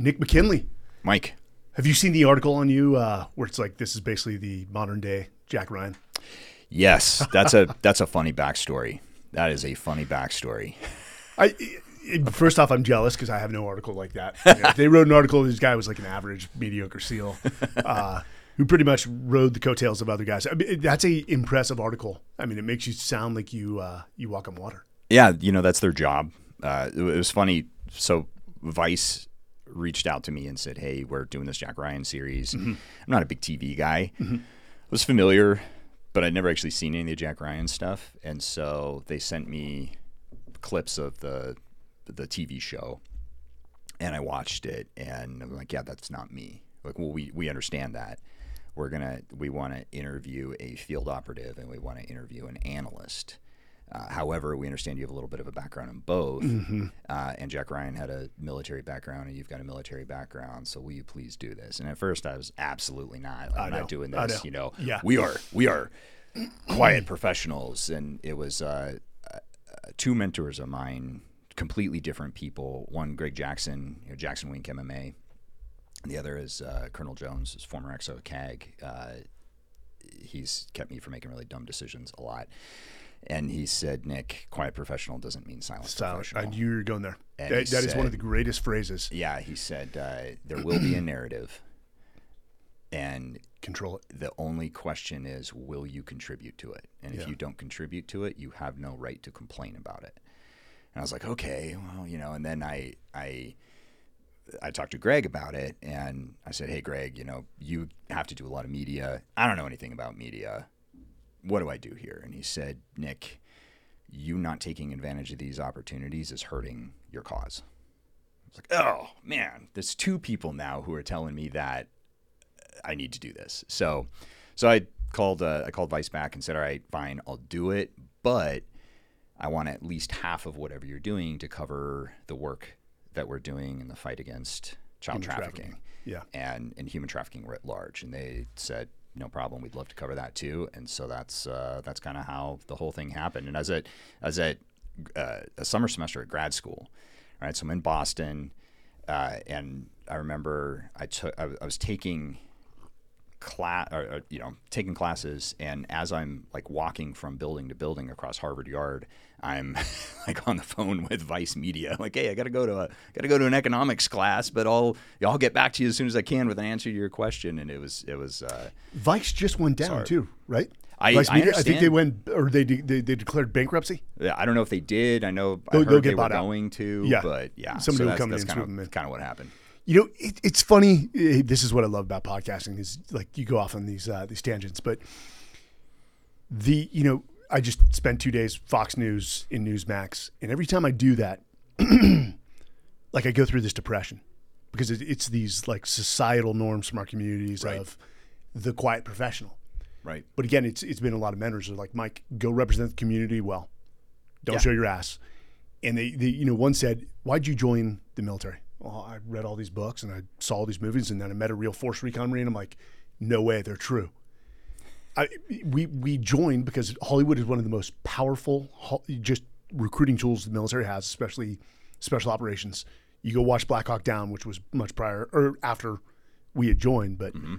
Nic McKinley. Mike. Have you seen the article on you uh, where it's like this is basically the modern day Jack Ryan? Yes, that's a that's a funny backstory. That is a funny backstory. I first off, I'm jealous because I have no article like that. You know, they wrote an article. This guy was like an average, mediocre SEAL, uh, who pretty much rode the coattails of other guys. I mean, that's a impressive article. I mean, it makes you sound like you uh, you walk on water. Yeah, you know that's their job. Uh, it was funny. So Vice reached out to me and said, "Hey, we're doing this Jack Ryan series. Mm-hmm. I'm not a big TV guy. Mm-hmm. I was familiar, but I'd never actually seen any of the Jack Ryan stuff, and so they sent me clips of the the TV show, and I watched it, and I'm like, yeah, that's not me. Like, well, we we understand that. We're gonna we want to interview a field operative, and we want to interview an analyst. Uh, however, we understand you have a little bit of a background in both, mm-hmm. uh, and Jack Ryan had a military background, and you've got a military background. So will you please do this? And at first, I was absolutely not. I'm not doing this. Know. You know, yeah. we are we are quiet professionals, and it was uh, uh two mentors of mine completely different people. One, Greg Jackson, you know, Jackson Wink MMA. And the other is uh, Colonel Jones, his former XO CAG. Uh, he's kept me from making really dumb decisions a lot. And he said, Nic, quiet professional doesn't mean silent, silent. professional. I knew you were going there. that, that said, is one of the greatest phrases. Yeah, he said, uh, there will be a narrative. And control it. The only question is, will you contribute to it? And yeah. if you don't contribute to it, you have no right to complain about it. And I was like, okay, well, you know, and then I, I, I talked to Greg about it and I said, hey, Greg, you know, you have to do a lot of media. I don't know anything about media. What do I do here? And he said, Nic, you not taking advantage of these opportunities is hurting your cause. I was like, oh, man, there's two people now who are telling me that I need to do this. So, so I called, uh, I called Vice back and said, all right, fine, I'll do it. But I want at least half of whatever you're doing to cover the work that we're doing in the fight against child trafficking, trafficking, yeah, and and human trafficking writ large. And they said, no problem, we'd love to cover that too. And so that's uh, that's kind of how the whole thing happened. And as a as a, uh, a summer semester at grad school, right? So I'm in Boston, uh, and I remember I took I, I was taking class, or, you know, taking classes, and as I'm like walking from building to building across Harvard Yard, I'm like on the phone with Vice Media, like, hey, I got to go to a got to go to an economics class, but I'll I'll get back to you as soon as I can with an answer to your question. And it was it was uh, Vice just went down sorry. too, right? I, Vice Media, I, I, think they went or they, they they declared bankruptcy. Yeah, I don't know if they did. I know they'll, I heard they were going to. Yeah, but yeah, somebody so will come in and kind of what happened. You know, it, it's funny. Eh, this is what I love about podcasting is like you go off on these uh, these tangents, but the you know I just spent two days Fox News in Newsmax, and every time I do that, like I go through this depression because it, it's these like societal norms from our communities right. of the quiet professional. Right. But again, it's it's been a lot of mentors are like Mike, go represent the community well. Don't yeah. show your ass. And they, they, you know, one said, "Why'd you join the military?" Well, I read all these books and I saw all these movies, and then I met a real force recon marine. I'm like, no way, they're true. I, we we joined because Hollywood is one of the most powerful just recruiting tools the military has, especially special operations. You go watch Black Hawk Down, which was much prior or after we had joined, but mm-hmm.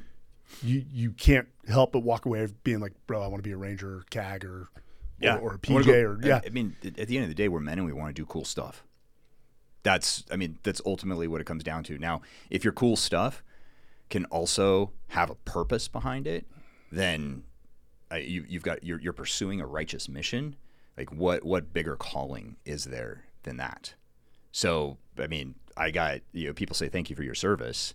you you can't help but walk away being like, bro, I want to be a ranger, or CAG, or yeah. or, or a PJ, go, or yeah. I mean, at the end of the day, we're men and we want to do cool stuff. That's I mean, that's ultimately what it comes down to. Now, if your cool stuff can also have a purpose behind it, then uh, you, you've got you're, you're pursuing a righteous mission. Like what what bigger calling is there than that? So I mean, I got you know people say thank you for your service,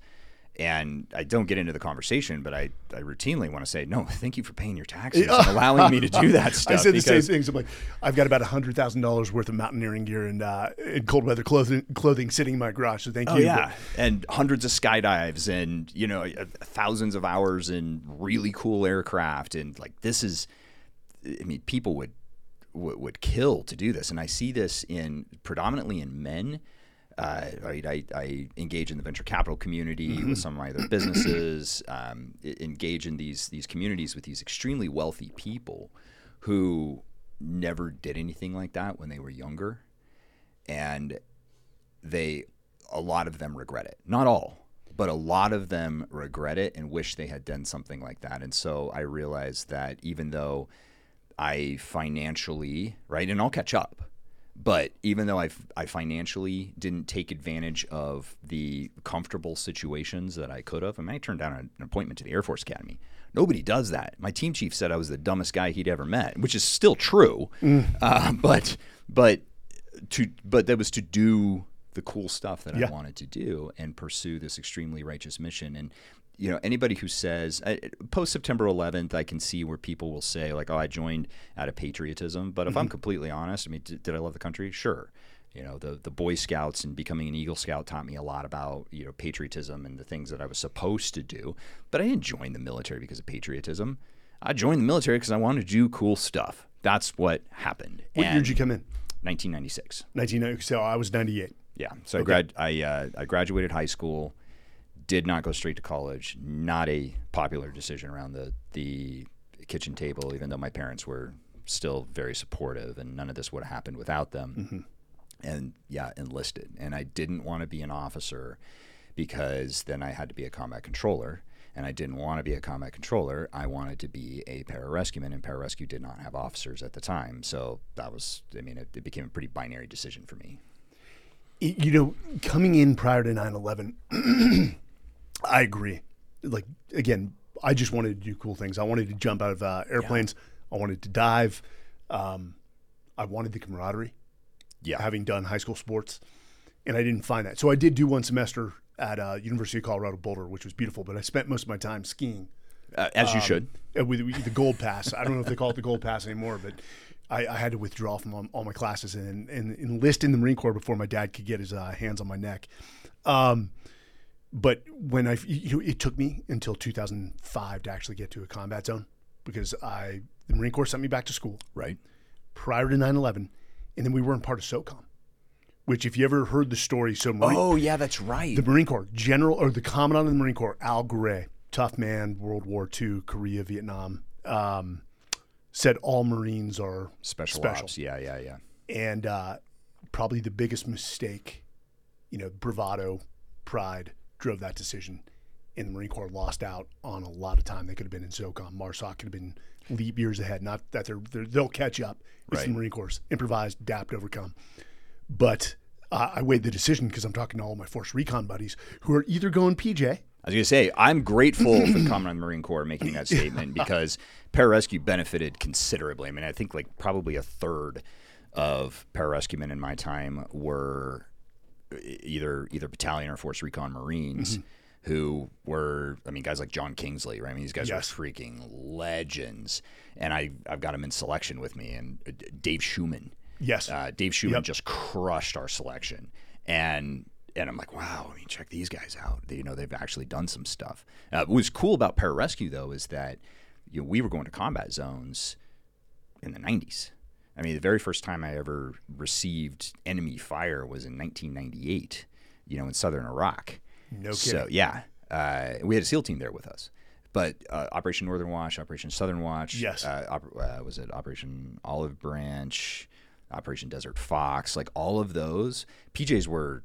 and I don't get into the conversation, but I, I routinely want to say, no, thank you for paying your taxes and allowing me to do that stuff. I said the same things. I'm like, I've got about hundred thousand dollars worth of mountaineering gear and, uh, and cold weather clothing, clothing sitting in my garage. So thank oh, you. Yeah, and hundreds of skydives and you know thousands of hours in really cool aircraft and like this is, I mean, people would would, would kill to do this, and I see this in predominantly in men uh, right, I, I, engage in the venture capital community mm-hmm. with some of my other businesses. Um, engage in these these communities with these extremely wealthy people who never did anything like that when they were younger, and they a lot of them regret it. Not all, but a lot of them regret it and wish they had done something like that. And so I realized that even though I financially, right, and I'll catch up, but even though I, I financially didn't take advantage of the comfortable situations that I could have, I mean, I turned down an appointment to the Air Force Academy. Nobody does that. My team chief said I was the dumbest guy he'd ever met, which is still true. Mm. Uh, but but to but that was to do the cool stuff that yeah. I wanted to do and pursue this extremely righteous mission. And you know, anybody who says post September 11th, I can see where people will say like, "Oh, I joined out of patriotism." But if mm-hmm. I'm completely honest, I mean, did, did I love the country? Sure. You know, the the Boy Scouts and becoming an Eagle Scout taught me a lot about you know patriotism and the things that I was supposed to do. But I didn't join the military because of patriotism. I joined the military because I wanted to do cool stuff. That's what happened. What and year did you come in? 1996. 1990. So I was 98. Yeah. So okay. I grad I uh, I graduated high school, did not go straight to college. Not a popular decision around the the kitchen table, even though my parents were still very supportive, and none of this would have happened without them. Mm-hmm. And yeah, enlisted, and I didn't want to be an officer because then I had to be a combat controller and I didn't want to be a combat controller. I wanted to be a pararescueman, and pararescue did not have officers at the time. So that was, I mean, it, it became a pretty binary decision for me you know, coming in prior to 9 11, I agree. Like, again, I just wanted to do cool things. I wanted to jump out of uh, airplanes, yeah. I wanted to dive. Um, I wanted the camaraderie, yeah. having done high school sports, and I didn't find that. So I did do one semester at uh, University of Colorado Boulder, which was beautiful, but I spent most of my time skiing. Uh, as you um, should. With, with the Gold Pass. I don't know if they call it the Gold Pass anymore, but I, I, had to withdraw from all, all my classes and, and, enlist in the Marine Corps before my dad could get his uh, hands on my neck. Um, but when I, you know, it took me until 2005 to actually get to a combat zone because I, the Marine Corps sent me back to school. Right. Prior to 9 11. And then we weren't part of SOCOM, which, if you ever heard the story, so Marine, oh, yeah, that's right. The Marine Corps, General, or the Commandant of the Marine Corps, Al Gray, tough man, World War II, Korea, Vietnam. Um, said all Marines are special, special. ops. Yeah, yeah, yeah. And uh, probably the biggest mistake, you know, bravado, pride drove that decision. And the Marine Corps lost out on a lot of time. They could have been in SOCOM. MARSOC could have been leap years ahead. Not that they're, they will catch up. It's right. the Marine Corps. Improvise, adapt, overcome. But uh, I weighed the decision because I'm talking to all my force recon buddies who are either going PJ I was going to say, I'm grateful for the Commandant of the Marine Corps making that statement because pararescue benefited considerably. I mean, I think like probably a third of pararescuemen in my time were either either battalion or force recon Marines. Mm-hmm. Who were, I mean, guys like John Kingsley, right? I mean, these guys yes. are freaking legends. And I, I've got them in selection with me. And uh, Dave Schumann. Yes. Uh, Dave Schumann yep. just crushed our selection. And and I'm like, wow, I mean, check these guys out. They, you know, they've actually done some stuff. Uh, what was cool about pararescue though is that you know we were going to combat zones in the 90s. I mean, the very first time I ever received enemy fire was in 1998. You know, in southern Iraq. No kidding. So yeah, uh, we had a SEAL team there with us. But uh, Operation Northern Watch, Operation Southern Watch, yes, uh, op- uh, was it Operation Olive Branch, Operation Desert Fox, like all of those. PJs were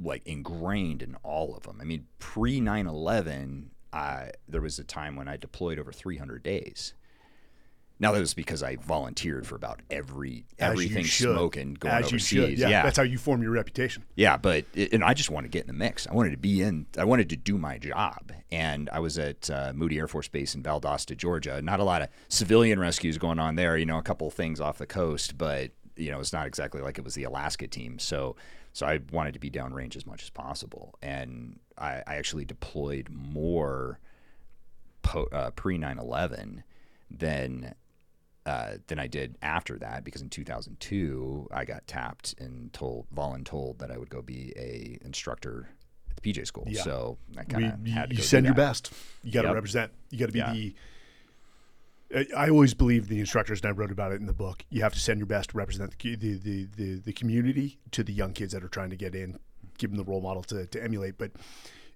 like ingrained in all of them. I mean, pre 9 11, there was a time when I deployed over 300 days. Now that was because I volunteered for about every everything smoking going As overseas. Yeah, yeah, that's how you form your reputation. Yeah, but it, and I just wanted to get in the mix. I wanted to be in. I wanted to do my job, and I was at uh, Moody Air Force Base in Valdosta, Georgia. Not a lot of civilian rescues going on there. You know, a couple of things off the coast, but you know, it's not exactly like it was the Alaska team. So so I wanted to be downrange as much as possible, and I, I actually deployed more po- uh, pre 9/11 than uh, than I did after that because in 2002 I got tapped and told voluntold that I would go be a instructor at the PJ school. Yeah. So I kind of had to. You send your best. You got to yep. represent. You got to be yeah. the I always believe the instructors, and I wrote about it in the book. You have to send your best to represent the the, the, the, the community to the young kids that are trying to get in, give them the role model to, to emulate. But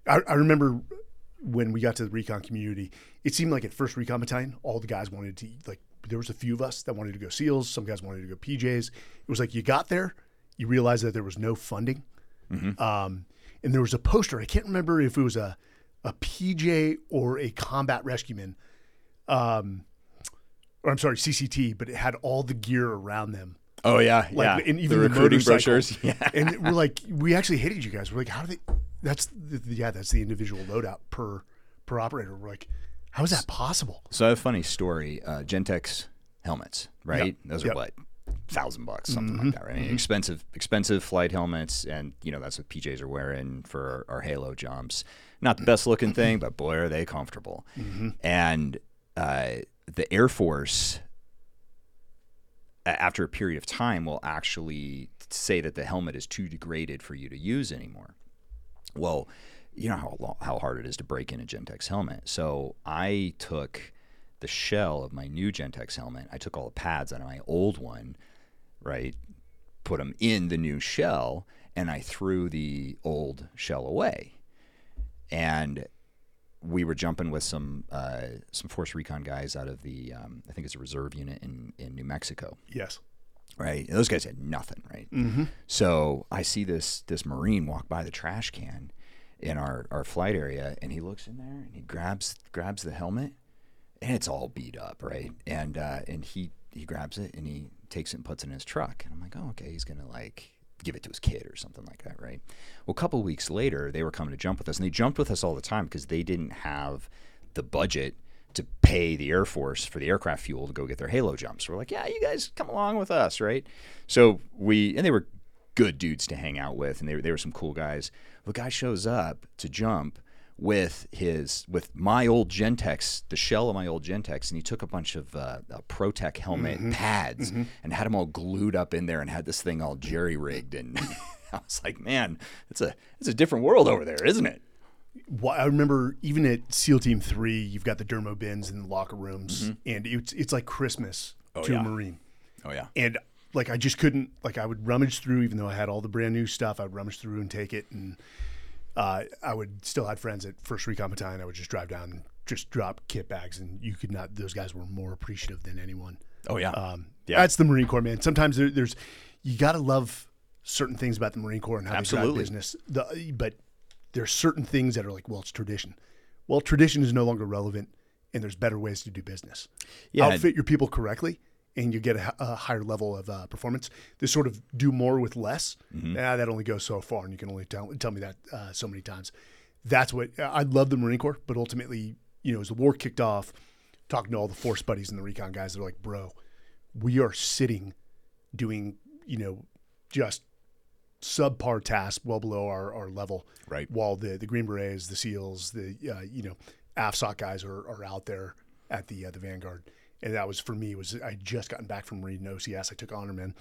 I, I remember when we got to the recon community, it seemed like at first recon battalion, all the guys wanted to like. There was a few of us that wanted to go SEALs. Some guys wanted to go PJs. It was like you got there, you realized that there was no funding. Mm-hmm. Um, and there was a poster. I can't remember if it was a a PJ or a combat rescueman, um, or I'm sorry, CCT, but it had all the gear around them. Oh yeah, Like, yeah. and even the recruiting brochures. Yeah. And we're like, we actually hated you guys. We're like, how do they? That's the, yeah, that's the individual loadout per per operator. We're like, how is that possible? So I have a funny story. Uh, Gentex helmets, right? Those are Yep. what thousand bucks, something like that, right? Mean, Expensive, expensive flight helmets, and you know that's what PJs are wearing for our, our Halo jumps. Not the best looking thing, but boy, are they comfortable. And uh, the Air Force, after a period of time, will actually say that the helmet is too degraded for you to use anymore. Well, you know how how hard it is to break in a Gentex helmet. So I took the shell of my new Gentex helmet. I took all the pads out of my old one, right? Put them in the new shell, and I threw the old shell away. And we were jumping with some uh, some Force Recon guys out of the um, I think it's a reserve unit in in New Mexico Yes. right? And those guys had nothing, right? Mm-hmm. So I see this this Marine walk by the trash can in our, our flight area, and he looks in there and he grabs grabs the helmet, and it's all beat up, right? And uh, and he he grabs it and he takes it and puts it in his truck, and I'm like, oh, okay, he's gonna like give it to his kid or something like that, right? Well, a couple weeks later, they were coming to jump with us, and they jumped with us all the time because they didn't have the budget to pay the Air Force for the aircraft fuel to go get their Halo jumps. We're like, yeah, you guys come along with us, right? So we, and they were good dudes to hang out with, and they they were some cool guys. The guy shows up to jump with his with my old Gentex, the shell of my old Gentex, and he took a bunch of uh, uh, ProTech helmet pads and had them all glued up in there, and had this thing all jerry rigged. And I was like, man, it's a it's a different world over there, isn't it? Why- I remember even at SEAL Team Three, you've got the DRMO bins in the locker rooms, and it's it's like Christmas to Mm-hmm. Oh, yeah. a Marine. Oh yeah, And like I just couldn't like I would rummage through, even though I had all the brand new stuff. I'd rummage through and take it, and uh, I would still had friends at First Recon Battalion. I would just drive down, and just drop kit bags, and you could not. Those guys were more appreciative than anyone. oh yeah, Um, Yeah. That's the Marine Corps, man. Sometimes there, there's you got to love certain things about the Marine Corps and how they Absolutely. drive business. The, but there's certain things that are like, well, it's tradition. Well, tradition is no longer relevant, and there's better ways to do business. Yeah. Outfit your people correctly, and you get a, a higher level of uh, performance. This sort of do more with less. Mm-hmm. Ah, that only goes so far, and you can only tell, tell me that uh, so many times. That's what I love the Marine Corps, but ultimately, you know, as the war kicked off, talking to all the force buddies and the recon guys, they're like, bro, we are sitting doing, you know, just subpar tasks well below our, our level. Right. While the, the Green Berets, the SEALs, the, uh, you know, AFSOC guys are, are out there at the, uh, the Vanguard. And that was for me was I just gotten back from reading OCS. I took honorman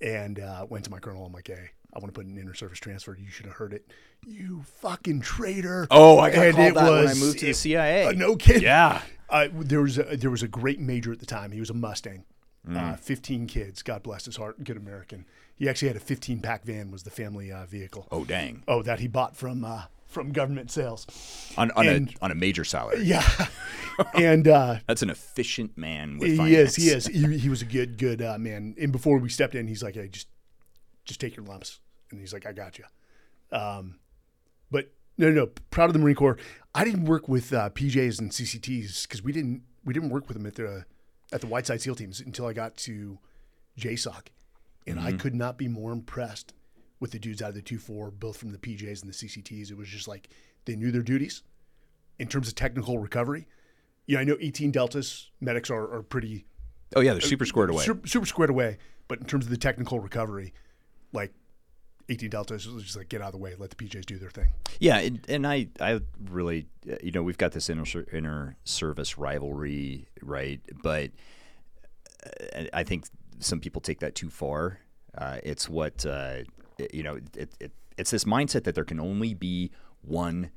and uh, went to my colonel. I'm like, hey, I want to put an inter service transfer. You should have heard it. You fucking traitor. Oh, I got And called it that when I moved to the CIA. uh, no kidding. Yeah. Uh, there was a, there was a great major at the time. He was a Mustang, Mm. uh, 15 kids. God bless his heart. Good American. He actually had a 15 pack van. Was the family uh, vehicle. Oh dang. Oh, that he bought from uh, from government sales. On on And- a on a major salary. Yeah, and uh, That's an efficient man with he finance. is. He is. He, he was a good good uh, man. And before we stepped in, he's like, "Hey, just just take your lumps." And he's like, "I got you." Um, but no, no, no. Proud of the Marine Corps. I didn't work with uh, PJs and CCTs because we didn't we didn't work with them at the at the Whiteside SEAL teams until I got to JSOC, and I could not be more impressed with the dudes out of the two four, both from the PJs and the CCTs. It was just like they knew their duties in terms of technical recovery. Yeah, I know 18 deltas medics are, are pretty Oh yeah, they're super squared away. super, super squared away. But in terms of the technical recovery, like 18 deltas just like get out of the way, let the PJs do their thing. Yeah, and, and I, I really, uh, you know, we've got this inter, inter service rivalry, right? But uh, I think some people take that too far. Uh, it's what, uh, you know, it, it, it's this mindset that there can only be one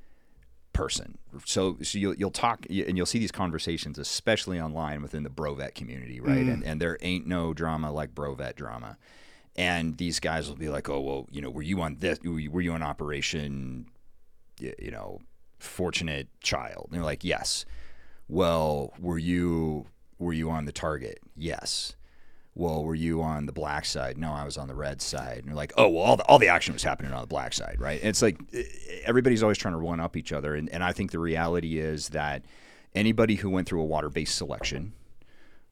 person. So, so you'll, you'll talk and you'll see these conversations, especially online within the Brovet community, right? Mm-hmm. And, and there ain't no drama like Brovet drama. And these guys will be like, oh, well, you know, were you on this? Were you on Operation you know, fortunate child. And they're like, yes. Well, were you were you on the target? Yes. Well, were you on the black side? No, I was on the red side. And you're like, oh, well, all the, all the action was happening on the black side, right? And it's like everybody's always trying to one up each other. And, and I think the reality is that anybody who went through a water based selection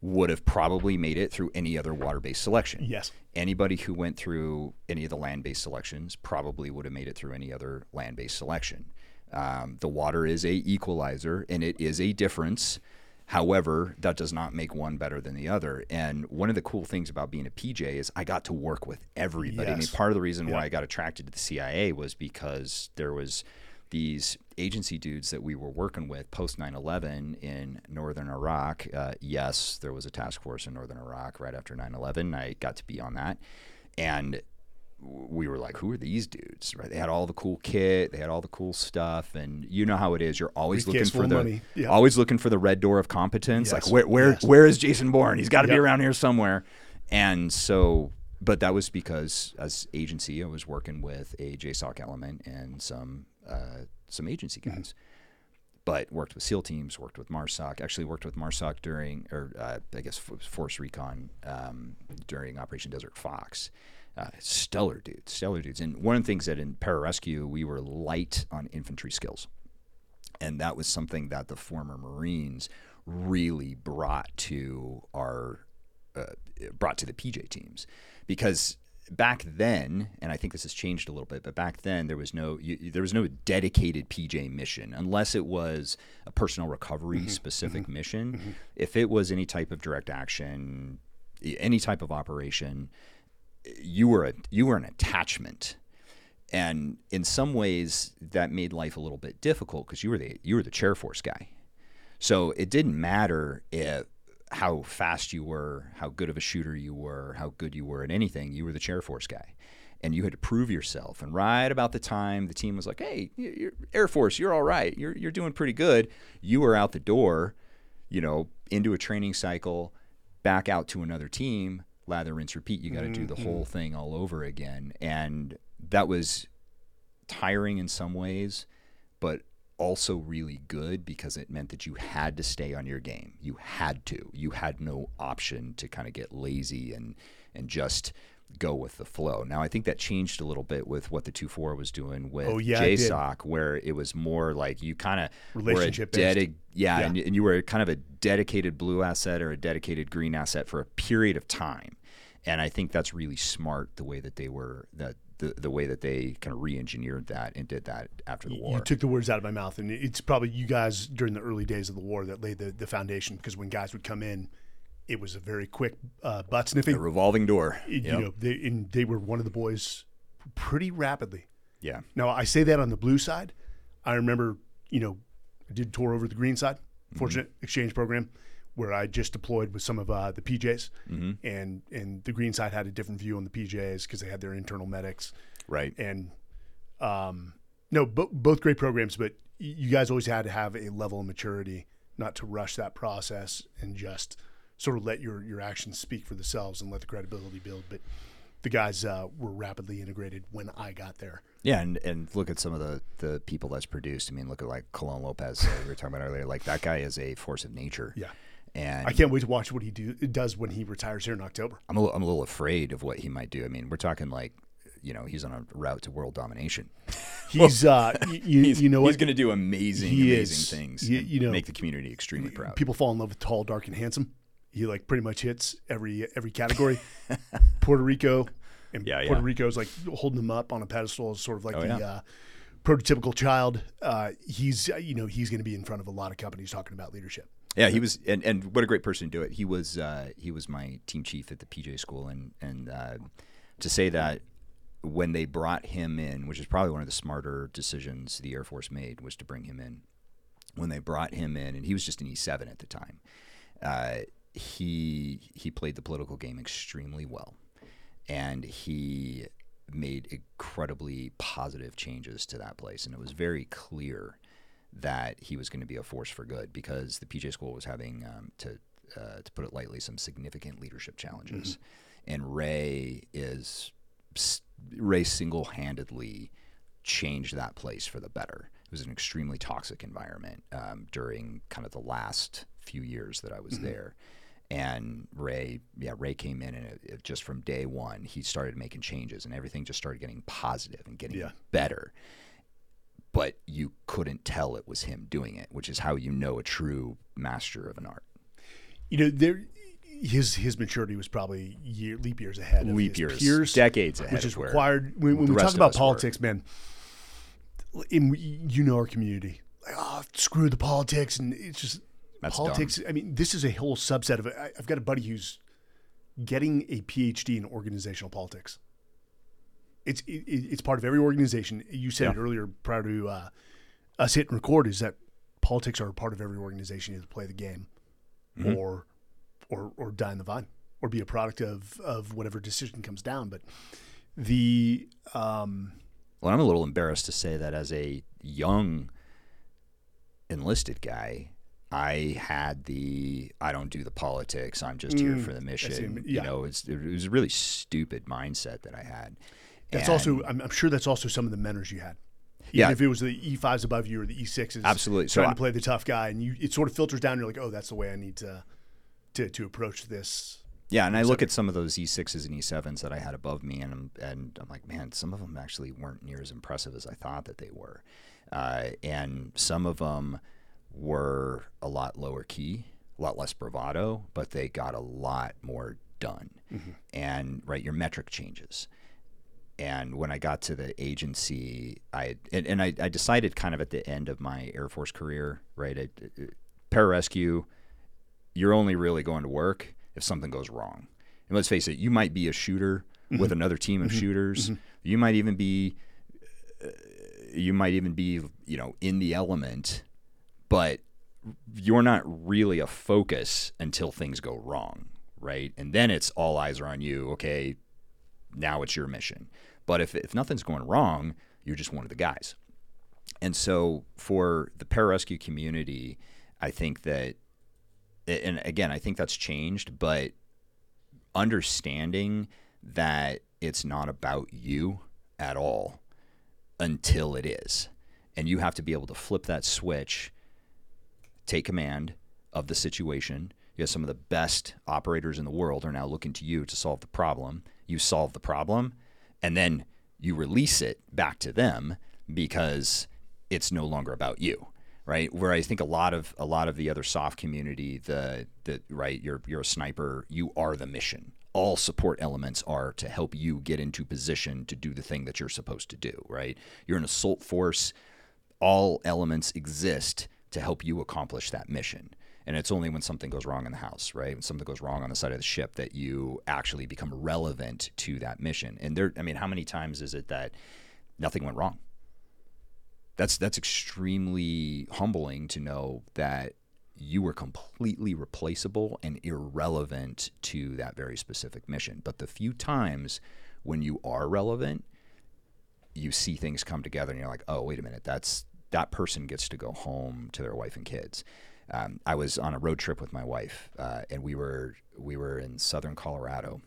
would have probably made it through any other water based selection. Yes. Anybody who went through any of the land based selections probably would have made it through any other land based selection. Um, the water is a equalizer and it is a difference However, that does not make one better than the other. And one of the cool things about being a PJ is I got to work with everybody. Yes. I mean, part of the reason why I got attracted to the CIA was because there was these agency dudes that we were working with post 9-11 in northern iraq uh, yes there was a task force in northern iraq right after 9-11 i got to be on that and we were like, who are these dudes? Right? They had all the cool kit, they had all the cool stuff, and you know how it is. You're always looking for the yeah. always looking for the red door of competence. Yes. Like where where yes. where is Jason Bourne? He's got to yep. be around here somewhere. And so, but that was because as agency, I was working with a JSOC element and some uh, some agency mm-hmm. guys. Mm-hmm. But worked with SEAL teams, worked with MARSOC. Actually, worked with MARSOC during, or uh, I guess Force Recon um, during Operation Desert Fox uh, stellar dudes, stellar dudes. And one of the things that in pararescue we were light on infantry skills, and that was something that the former Marines really brought to our uh, brought to the PJ teams because back then, and I think this has changed a little bit, but back then there was no you, there was no dedicated PJ mission unless it was a personal recovery mm-hmm. specific mm-hmm. mission. Mm-hmm. If it was any type of direct action, any type of operation, you were a you were an attachment. And in some ways that made life a little bit difficult because you were the you were the chair force guy. So it didn't matter if how fast you were how good of a shooter you were how good you were at anything you were the chair force guy. And you had to prove yourself. And right about the time the team was like hey air force you're all right. You're, you're doing pretty good. You were out the door you know into a training cycle back out to another team lather, rinse, repeat. You got to mm-hmm. do the whole mm-hmm. thing all over again. And that was tiring in some ways, but also really good because it meant that you had to stay on your game. You had to. You had no option to kind of get lazy and and just go with the flow. Now I think that changed a little bit with what the 2-4 was doing with oh, yeah, JSOC, where it was more like you kind of relationship dedi- yeah, yeah. And, and you were kind of a dedicated blue asset or a dedicated green asset for a period of time and I think that's really smart the way that they were that the, the way that they kind of re-engineered that and did that after the war. You took the words out of my mouth, and it's probably you guys during the early days of the war that laid the, the foundation because when guys would come in, it was a very quick uh, butt sniffing, a revolving door. It, yep. You know, they, and they were one of the boys pretty rapidly. Yeah. Now I say that on the blue side. I remember, you know, I did tour over the green side, mm-hmm. fortunate mm-hmm. exchange program where I just deployed with some of uh, the PJs, mm-hmm. and and the green side had a different view on the PJs because they had their internal medics, right? And um, no, bo- both great programs, but you guys always had to have a level of maturity, not to rush that process and just sort of let your your actions speak for themselves and let the credibility build. But the guys uh, were rapidly integrated when I got there. Yeah, and, and look at some of the, the people that's produced. I mean, look at like Colón-López uh, we were talking about earlier. Like that guy is a force of nature. Yeah. And I can't wait to watch what he do does when he retires here in October. I'm a, I'm a little afraid of what he might do. I mean, we're talking like, you know, he's on a route to world domination. He's, uh, you, he's, you know, he's going to do amazing, he amazing is, things. You, you, know, make the community extremely proud. People fall in love with tall, dark, and handsome. He like pretty much hits every every category. Puerto Rico, and yeah, Puerto yeah. Rico's like holding him up on a pedestal, sort of like oh, the. Yeah. Uh, prototypical child. Uh, he's you know he's going to be in front of a lot of companies talking about leadership. Yeah, he was, and, and what a great person to do it. He was uh, he was my team chief at the PJ school, and and uh, to say that when they brought him in, which is probably one of the smarter decisions the Air Force made, was to bring him in. When they brought him in, and he was just an E seven at the time, uh, he he played the political game extremely well, and he made incredibly positive changes to that place, and it was very clear that he was going to be a force for good because the PJ School was having, um, to uh, to put it lightly, some significant leadership challenges, mm-hmm. and Ray is Ray single handedly changed that place for the better. It was an extremely toxic environment um, during kind of the last few years that I was mm-hmm. there, And Ray, yeah, Ray came in and it, it just from day one, he started making changes and everything just started getting positive and getting Yeah. better. But you couldn't tell it was him doing it, which is how you know a true master of an art. You know, there his his maturity was probably year, leap years ahead of Leap his years, peers, decades ahead which is where required when, when we talk about us were. politics, man. In, you know our community, like, oh, screw the politics, and it's just That's politics. I mean, this is a whole subset of it. I, I've got a buddy who's getting a PhD in organizational politics. It's it, it's part of every organization. You said it earlier prior to uh, us hitting record is that politics are a part of every organization. You have to play the game, Mm-hmm. or or or die in the vine, or be a product of of whatever decision comes down. But the um, Well, I'm a little embarrassed to say that as a young enlisted guy, I had the I don't do the politics. I'm just here Mm, for the mission. yeah. You know, it's, it was a really stupid mindset that I had. that's And- also I'm, I'm sure that's also some of the mentors you had. Even Yeah. if it was the E5s above you or the E6s, Absolutely. So trying I- to play the tough guy, and you it sort of filters down. You're like, oh, that's the way I need to to to approach this. Yeah, and I look at some of those E6s and E7s that I had above me, and I'm, and I'm like, man, some of them actually weren't near as impressive as I thought that they were, uh, and some of them were a lot lower key, a lot less bravado, but they got a lot more done. Mm-hmm. And right, your metric changes. And when I got to the agency, I and, and I, I decided kind of at the end of my Air Force career, right, I, uh, pararescue, you're only really going to work if something goes wrong. And let's face it, you might be a shooter mm-hmm. with another team of mm-hmm. shooters. You might even be, uh, you might even be, you know, in the element, but you're not really a focus until things go wrong, right? And then it's all eyes are on you. Okay, now it's your mission. But if if nothing's going wrong, you're just one of the guys. And so for the pararescue community, I think that and again, I think that's changed, but understanding that it's not about you at all until it is. And you have to be able to flip that switch, take command of the situation. You have some of the best operators in the world are now looking to you to solve the problem. You solve the problem, and then you release it back to them because it's no longer about you right where i think a lot of a lot of the other soft community the the right you're you're a sniper you are the mission all support elements are to help you get into position to do the thing that you're supposed to do right you're an assault force all elements exist to help you accomplish that mission. And it's only when something goes wrong in the house right? When something goes wrong on the side of the ship that you actually become relevant to that mission. And there i mean how many times is it that nothing went wrong? That's that's extremely humbling to know that you were completely replaceable and irrelevant to that very specific mission. But the few times when you are relevant, you see things come together and you're like, oh, wait a minute, that's that person gets to go home to their wife and kids. Um, I was on a road trip with my wife, uh, and we were we were in southern Colorado,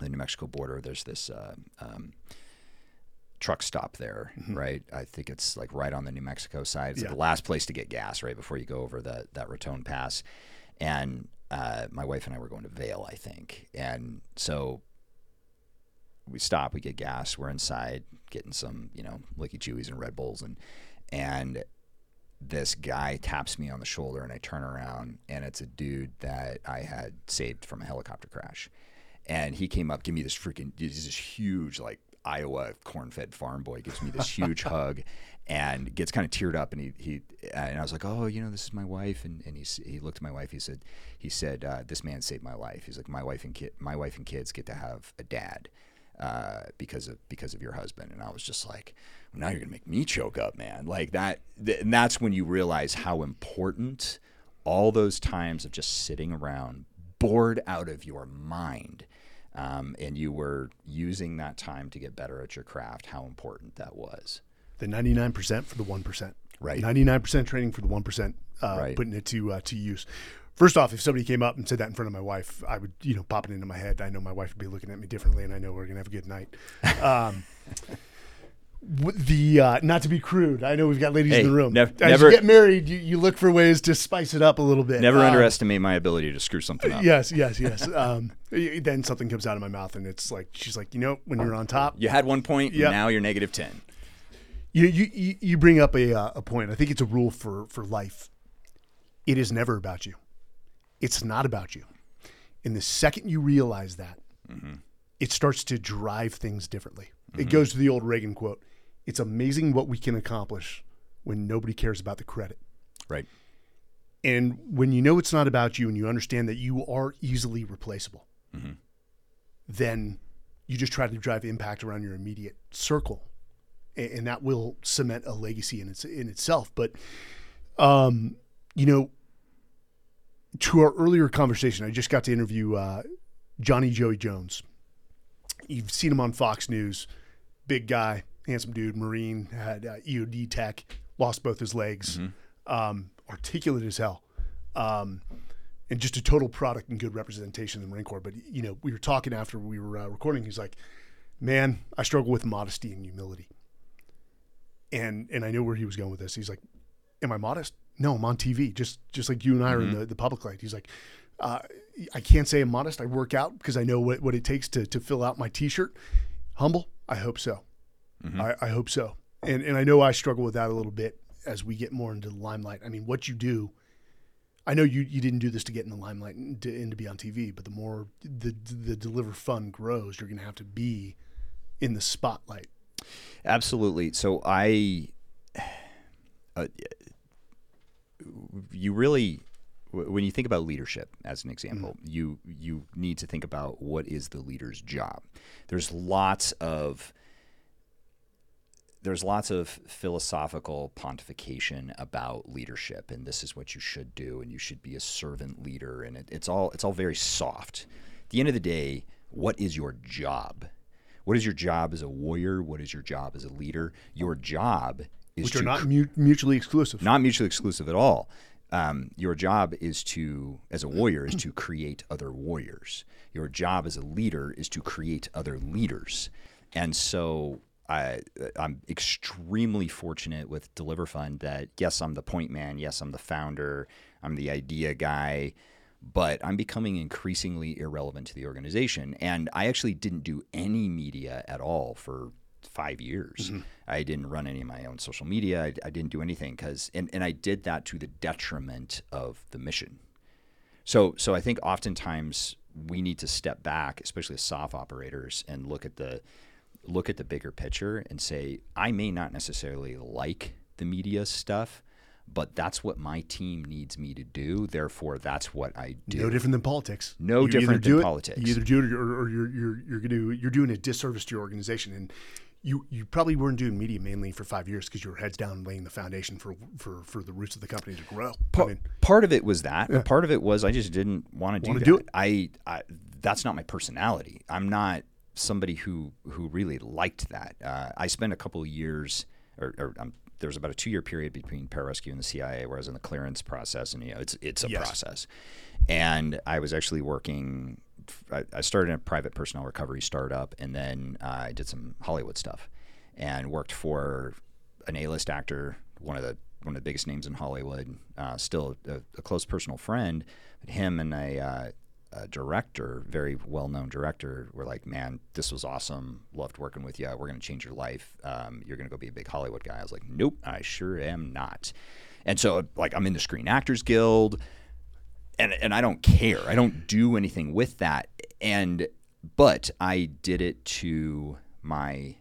the New Mexico border. There's this uh, um, truck stop there, right? I think it's like right on the New Mexico side. It's Yeah. the last place to get gas, right before you go over the that Raton Pass. And uh, my wife and I were going to Vail, I think, and so we stop, we get gas, we're inside getting some, you know, licky chewies and Red Bulls, and and this guy taps me on the shoulder, and I turn around, and it's a dude that I had saved from a helicopter crash, and he came up, give me this freaking, he's this huge like Iowa corn-fed farm boy, gives me this huge hug, and gets kind of teared up, and he he, and I was like, oh, you know, this is my wife, and and he, he looked at my wife, he said, he said, uh, this man saved my life. He's like, my wife and kid, my wife and kids get to have a dad uh, because of because of your husband. And I was just like, well, now you're gonna make me choke up, man. Like that. Th- and that's when you realize how important all those times of just sitting around, bored out of your mind, um, and you were using that time to get better at your craft. How important that was. The 99% for the 1%. Right. 99% training for the 1%, uh, Right. putting it to uh, to use. First off, if somebody came up and said that in front of my wife, I would, you know, pop it into my head. I know my wife would be looking at me differently, and I know we're gonna have a good night. Um, the uh, not to be crude. I know we've got ladies Hey, in the room. nev- As never- you get married, you, you look for ways to spice it up a little bit. Never Um, underestimate my ability to screw something up. Yes, yes, yes. um, then something comes out of my mouth, and it's like she's like, you know, when you're on top, You had one point, Yep. now you're negative 10. you you you- you bring up a uh, a point. I think it's a rule for for life. It is never about you. It's not about you. And the second you realize that, mm-hmm. it starts to drive things differently. It mm-hmm. goes to the old Reagan quote: "It's amazing what we can accomplish when nobody cares about the credit." Right. And when you know it's not about you and you understand that you are easily replaceable, mm-hmm. then you just try to drive impact around your immediate circle. A- And that will cement a legacy in its in itself. But um, you know, to our earlier conversation, I just got to interview uh, Johnny Joey Jones. You've seen him on Fox News, big guy, handsome dude, Marine, had uh, EOD tech, lost both his legs, um, articulate as hell, um, and just a total product and good representation of the Marine Corps. But you know, we were talking after we were uh, recording. He's like, "Man, I struggle with modesty and humility." And and I know where he was going with this. He's like, "Am I modest? No, I'm on TV, just just like you and I are in the, the public light." He's like, uh, "I can't say I'm modest. I work out because I know what, what it takes to to fill out my T-shirt. Humble? I hope so. I, I hope so. And and I know I struggle with that a little bit as we get more into the limelight. I mean, what you do." I know you, you didn't do this to get in the limelight and to, and to be on TV, but the more the the deliver fund grows, you're going to have to be in the spotlight. Absolutely. So I, uh, you really, when you think about leadership as an example, mm. you you need to think about what is the leader's job. There's lots of there's lots of philosophical pontification about leadership, and this is what you should do, and you should be a servant leader, and it, it's all it's all very soft. At the end of the day, what is your job? What is your job as a warrior? What is your job as a leader? Your job is which are not mu- mutually exclusive. not mutually exclusive at all. Um, your job is to, as a warrior, is to create other warriors. Your job as a leader is to create other leaders. And so I, I'm extremely fortunate with Deliver Fund that yes, I'm the point man. Yes, I'm the founder. I'm the idea guy. But I'm becoming increasingly irrelevant to the organization. And I actually didn't do any media at all for five years. Mm-hmm. I didn't run any of my own social media. I, I didn't do anything because, and, and I did that to the detriment of the mission. So, so I think oftentimes we need to step back, especially as soft operators, and look at the look at the bigger picture and say, I may not necessarily like the media stuff, but that's what my team needs me to do. Therefore, that's what I do. no different than politics. No You different than it- politics. You either do it or, or you're you're you're to you're doing a disservice to your organization and. You, you probably weren't doing media mainly for five years because you were heads down laying the foundation for, for, for the roots of the company to grow. I mean, part of it was that. but Part of it was I just didn't want to do that. do it. I, I that's not my personality. I'm not somebody who who really liked that. Uh, I spent a couple of years, or, or um, there was about a two year period between pararescue and the CIA, where I was in the clearance process, and you know it's it's a Yes. process. And I was actually working. I, started a private personnel recovery startup, and then uh, I did some Hollywood stuff, and worked for an A-list actor, one of the one of the biggest names in Hollywood, uh, still a, a close personal friend. But him and a, uh, a director, very well-known director, were like, "Man, this was awesome. Loved working with you. We're going to change your life. Um, you're going to go be a big Hollywood guy." I was like, "Nope, I sure am not." And so, like, I'm in the Screen Actors Guild and and I don't care. I don't do anything with that. And but I did it to my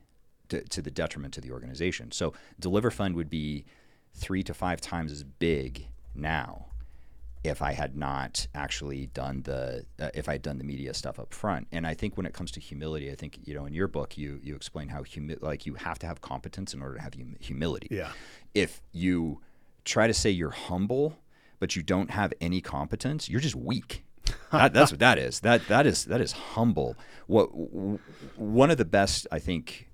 to, to the detriment to the organization. So Deliver Fund would be three to five times as big now if I had not actually done the uh, if I had done the media stuff up front. And I think when it comes to humility, I think you know in your book you you explain how humi- like you have to have competence in order to have hum- humility yeah. if you try to say you're humble but you don't have any competence, you're just weak. that, that's what that is. That that is that is humble. What w- one of the best I think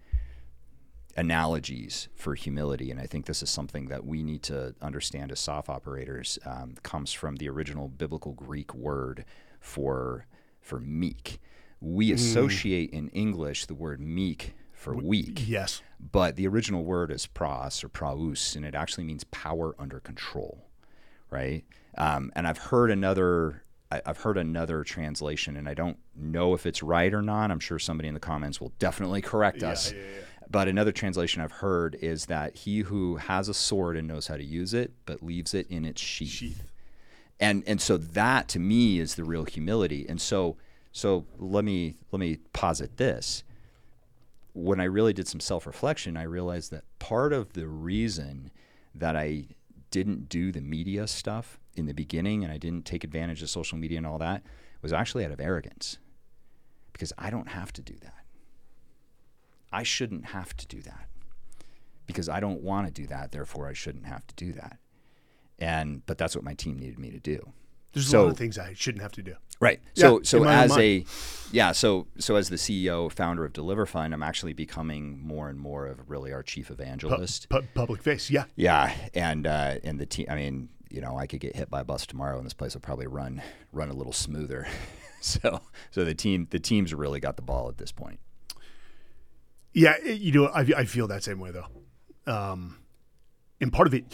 analogies for humility, and I think this is something that we need to understand as soft operators, um, comes from the original biblical Greek word for for meek. We associate in English the word meek for weak. Yes. But the original word is praus or praus, and it actually means power under control, right? Um, and I've heard another. I've heard another translation, and I don't know if it's right or not. I'm sure somebody in the comments will definitely correct us. yeah, yeah. But another translation I've heard is that he who has a sword and knows how to use it, but leaves it in its sheath. Sheath. And and so that to me is the real humility. And so so let me let me posit this. When I really did some self-reflection, I realized that part of the reason that I didn't do the media stuff in the beginning and I didn't take advantage of social media and all that was actually out of arrogance. Because I don't have to do that. I shouldn't have to do that because I don't want to do that. Therefore, I shouldn't have to do that. And but that's what my team needed me to do. There's a So- lot of things I shouldn't have to do. Right. So in so as a yeah, so so as the CEO founder of Deliver Fund, I'm actually becoming more and more of really our chief Pu- evangelist. pu- public face. Yeah. Yeah, and uh, and the team. I mean, you know, I could get hit by a bus tomorrow, and this place will probably run run a little smoother. so so the team the team's really got the ball at this point. Yeah, it- you know, I, I feel that same way though. Um, and part of it,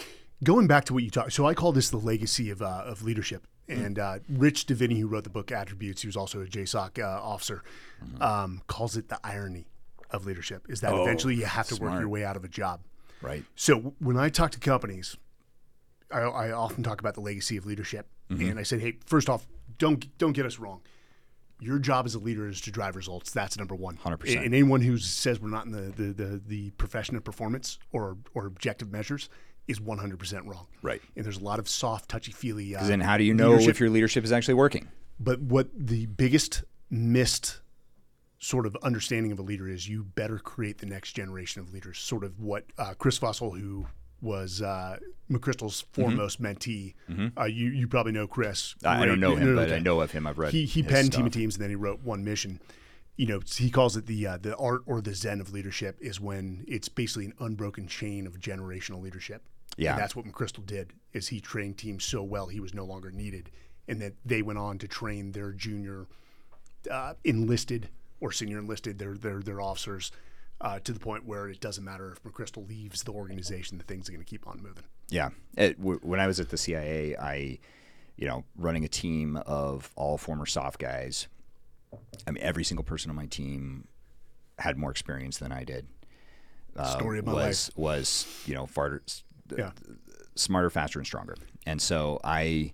going back to what you talked, so I call this the legacy of uh, of leadership. And uh, Rich Diviney, who wrote the book Attributes, he was also a JSOC uh, officer, um, calls it the irony of leadership. Is that Oh, eventually you have to work your way out of a job. Right. So when I talk to companies, I, I often talk about the legacy of leadership, and I said, hey, first off, don't don't get us wrong. Your job as a leader is to drive results. That's number one. 100%. And anyone who says we're not in the the, the, the profession of performance or or objective measures is 100% wrong. Right. And there's a lot of soft, touchy feely. Uh, Then how do you know leadership- if your leadership is actually working? but what the biggest missed sort of understanding of a leader is you better create the next generation of leaders. Sort of what uh, Chris Fussell, who was uh, McChrystal's foremost mentee, uh, you you probably know Chris. Mm-hmm. I, I don't know him, but okay. I know of him. I've read. he he penned stuff. Team of Teams and then he wrote One Mission. You know, he calls it the uh, the art or the zen of leadership is when it's basically an unbroken chain of generational leadership. Yeah. and that's what McChrystal did. Is he trained teams so well he was no longer needed, and that they went on to train their junior uh, enlisted or senior enlisted their their their officers uh, to the point where it doesn't matter if McChrystal leaves the organization, the things are going to keep on moving. Yeah. It, w- when I was at the CIA, I, you know, running a team of all former soft guys. I mean, every single person on my team had more experience than I did. Uh, Story of my was was you know farther, Yeah. smarter, faster, and stronger. And so I,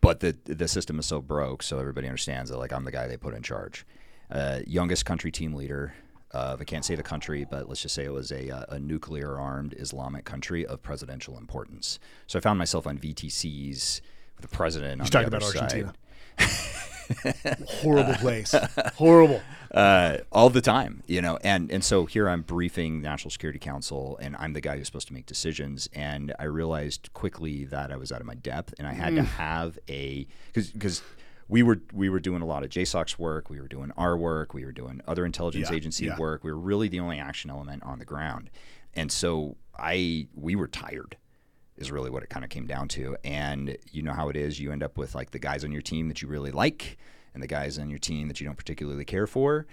but the the system is so broke, so everybody understands that like I'm the guy they put in charge. Uh, youngest country team leader of I can't say the country, but let's just say it was a uh, a nuclear armed Islamic country of presidential importance. So I found myself on VTCs with the president. on He's the talking about Argentina. Horrible place. Horrible. uh, all the time, you know. And and so here I'm briefing the National Security Council, and I'm the guy who's supposed to make decisions. And I realized quickly that I was out of my depth, and I had Mm. to have a because because. We were we were doing a lot of JSOC's work. We were doing our work. We were doing other intelligence Yeah, agency yeah. work. We were really the only action element on the ground, and so I we were tired is really what it kind of came down to. And you know how it is. You end up with like the guys on your team that you really like and the guys on your team that you don't particularly care for.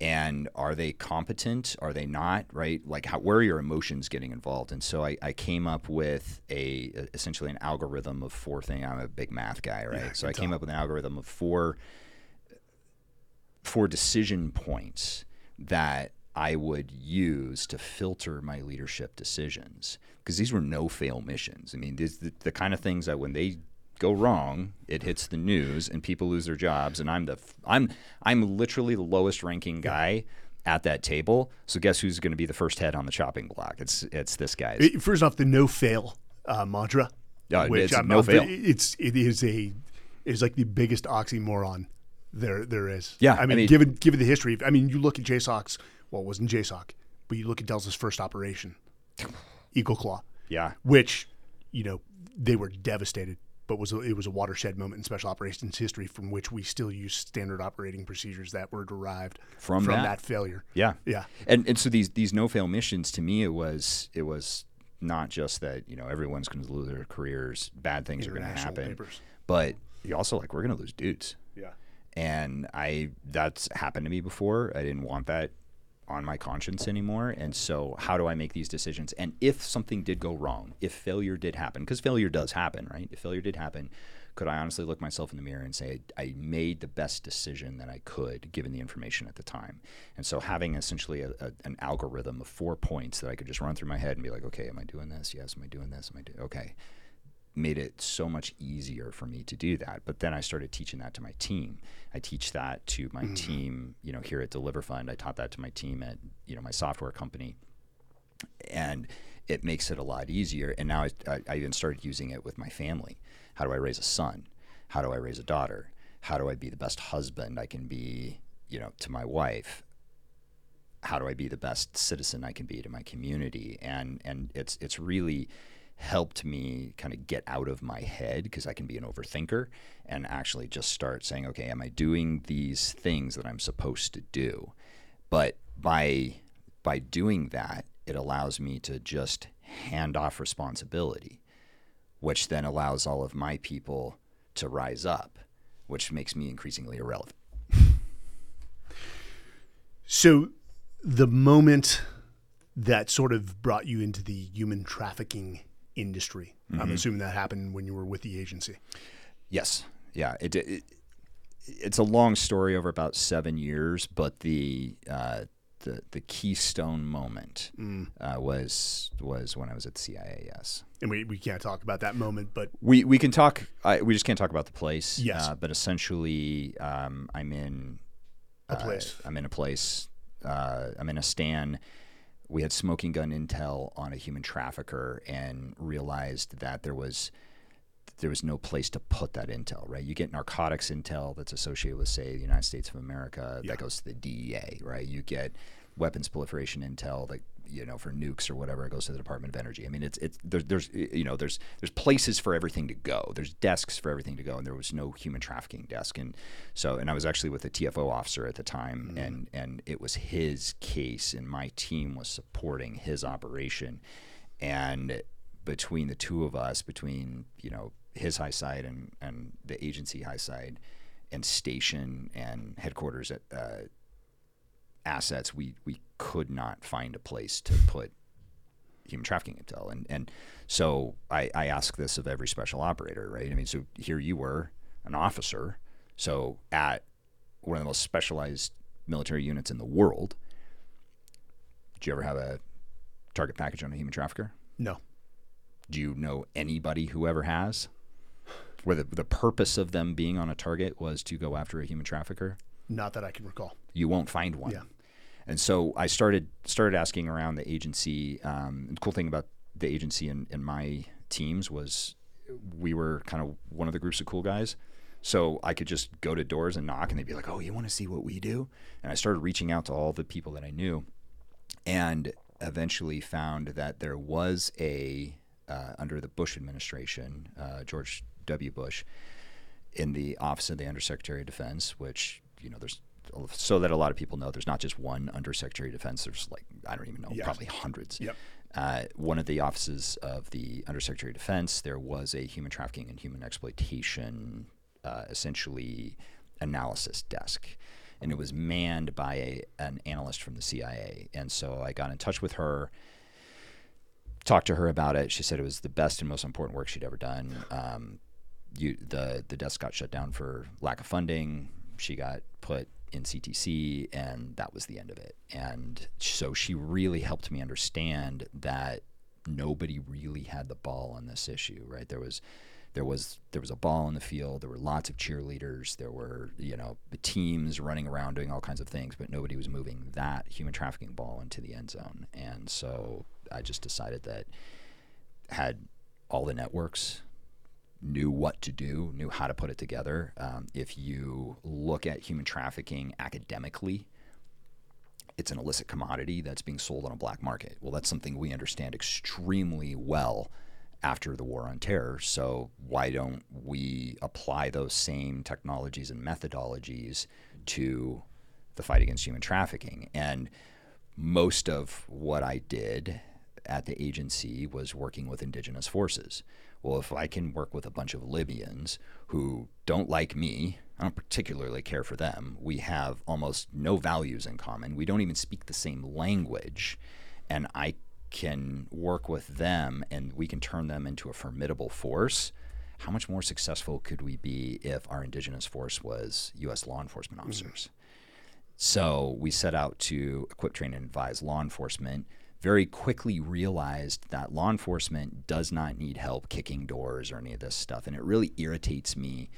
And are they competent? Are they not? Right? Like, how, where are your emotions getting involved? And so I, I came up with a essentially an algorithm of four things. I'm a big math guy, right? Yeah, so I came tell. up with an algorithm of four four decision points that I would use to filter my leadership decisions because these were no fail missions. I mean, these, the, the kind of things that when they go wrong, it hits the news and people lose their jobs. And I'm the I'm I'm literally the lowest ranking guy at that table. So guess who's going to be the first head on the chopping block? It's it's this guy. First off, the no fail uh, mantra, Yeah, which it's I'm, no I'm- fail. It's it is a is like the biggest oxymoron there there is. Yeah, I I mean, mean- given given the history, I mean, you look at JSOC's. Well, it wasn't JSOC, but you look at Delta's first operation, Eagle Claw, yeah. which you know they were devastated, but was a, it was a watershed moment in special operations history from which we still use standard operating procedures that were derived From from that. that failure. Yeah. Yeah. And and so these these no fail missions to me it was it was not just that, you know, everyone's going to lose their careers, bad things are going to happen. papers. But you also like we're going to lose dudes. Yeah. And I that's happened to me before. I didn't want that on my conscience anymore. And so, how do I make these decisions? And if something did go wrong, if failure did happen, because failure does happen, right? If failure did happen, could I honestly look myself in the mirror and say I made the best decision that I could given the information at the time? And so having essentially a, a, an algorithm of four points that I could just run through my head and be like, okay, am I doing this? Yes. Am I doing this? Am I doing okay? Made it so much easier for me to do that. But then I started teaching that to my team. I teach that to my mm. team, you know, here at Deliver Fund. I taught that to my team at, you know, my software company. And it makes it a lot easier. And now I, I, I even started using it with my family how do I raise a son? How do I raise a daughter? How do I be the best husband I can be, you know, to my wife? How do I be the best citizen I can be to my community? And and it's it's really helped me kind of get out of my head because I can be an overthinker and actually just start saying, okay, am I doing these things that I'm supposed to do? But by by doing that, it allows me to just hand off responsibility which then allows all of my people to rise up, which makes me increasingly irrelevant. So, the moment that sort of brought you into the human trafficking industry, mm-hmm. I'm assuming that happened when you were with the agency. Yes. Yeah. It, it, it's a long story over about seven years, but the uh, the the keystone moment mm. uh, was was when I was at CIA. Yes, and we, we can't talk about that moment, but we we can talk. I, we just can't talk about the place. Yes, uh, but essentially, um, I'm in a place. Uh, I'm in a place. Uh, I'm in a stand. We had smoking gun intel on a human trafficker and realized that there was there was no place to put that intel, right? You get narcotics intel that's associated with, say, the United States of America, yeah. that goes to the DEA, right? You get weapons proliferation intel that you know for nukes or whatever it goes to the Department of Energy. I mean, it's it's there's there's you know there's there's places for everything to go. There's desks for everything to go, and there was no human trafficking desk. And so, and I was actually with a TFO officer at the time, mm-hmm. and and it was his case, and my team was supporting his operation, and between the two of us, between you know his high side and, and the agency high side and station and headquarters at uh, assets, we, we could not find a place to put human trafficking intel. And, and so I, I ask this of every special operator, right? I mean, so here you were an officer. So at one of the most specialized military units in the world, did you ever have a target package on a human trafficker? No. Do you know anybody who ever has? where the, the purpose of them being on a target was to go after a human trafficker? Not that I can recall. You won't find one. Yeah. And so I started started asking around the agency. Um, the cool thing about the agency and, and my teams was we were kind of one of the groups of cool guys. So I could just go to doors and knock, and they'd be like, "Oh, you want to see what we do?" And I started reaching out to all the people that I knew, and eventually found that there was a uh, under the Bush administration, uh, George W. Bush in the Office of the Undersecretary of Defense, which you know there's so that a lot of people know there's not just one Undersecretary of Defense. There's like I don't even know, yes. probably hundreds. Yep. Uh, one of the offices of the Undersecretary of Defense, there was a human trafficking and human exploitation, uh, essentially analysis desk, and it was manned by a, an analyst from the CIA. And so I got in touch with her talked to her about it. She said it was the best and most important work she'd ever done. Um, you, the the desk got shut down for lack of funding. She got put in CTC, and that was the end of it. And so she really helped me understand that nobody really had the ball on this issue. Right? There was there was there was a ball in the field. There were lots of cheerleaders. There were you know teams running around doing all kinds of things, but nobody was moving that human trafficking ball into the end zone. And so I just decided that had all the networks knew what to do, knew how to put it together. Um, if you look at human trafficking academically, it's an illicit commodity that's being sold on a black market. Well, that's something we understand extremely well after the war on terror. So, why don't we apply those same technologies and methodologies to the fight against human trafficking? And most of what I did at the agency was working with indigenous forces. Well, if I can work with a bunch of Libyans who don't like me, I don't particularly care for them. We have almost no values in common. We don't even speak the same language. And I can work with them and we can turn them into a formidable force. How much more successful could we be if our indigenous force was U.S. law enforcement mm-hmm. officers? Mm-hmm. So we set out to equip, train, and advise law enforcement. Very quickly realized that law enforcement does not need help kicking doors or any of this stuff. And it really irritates me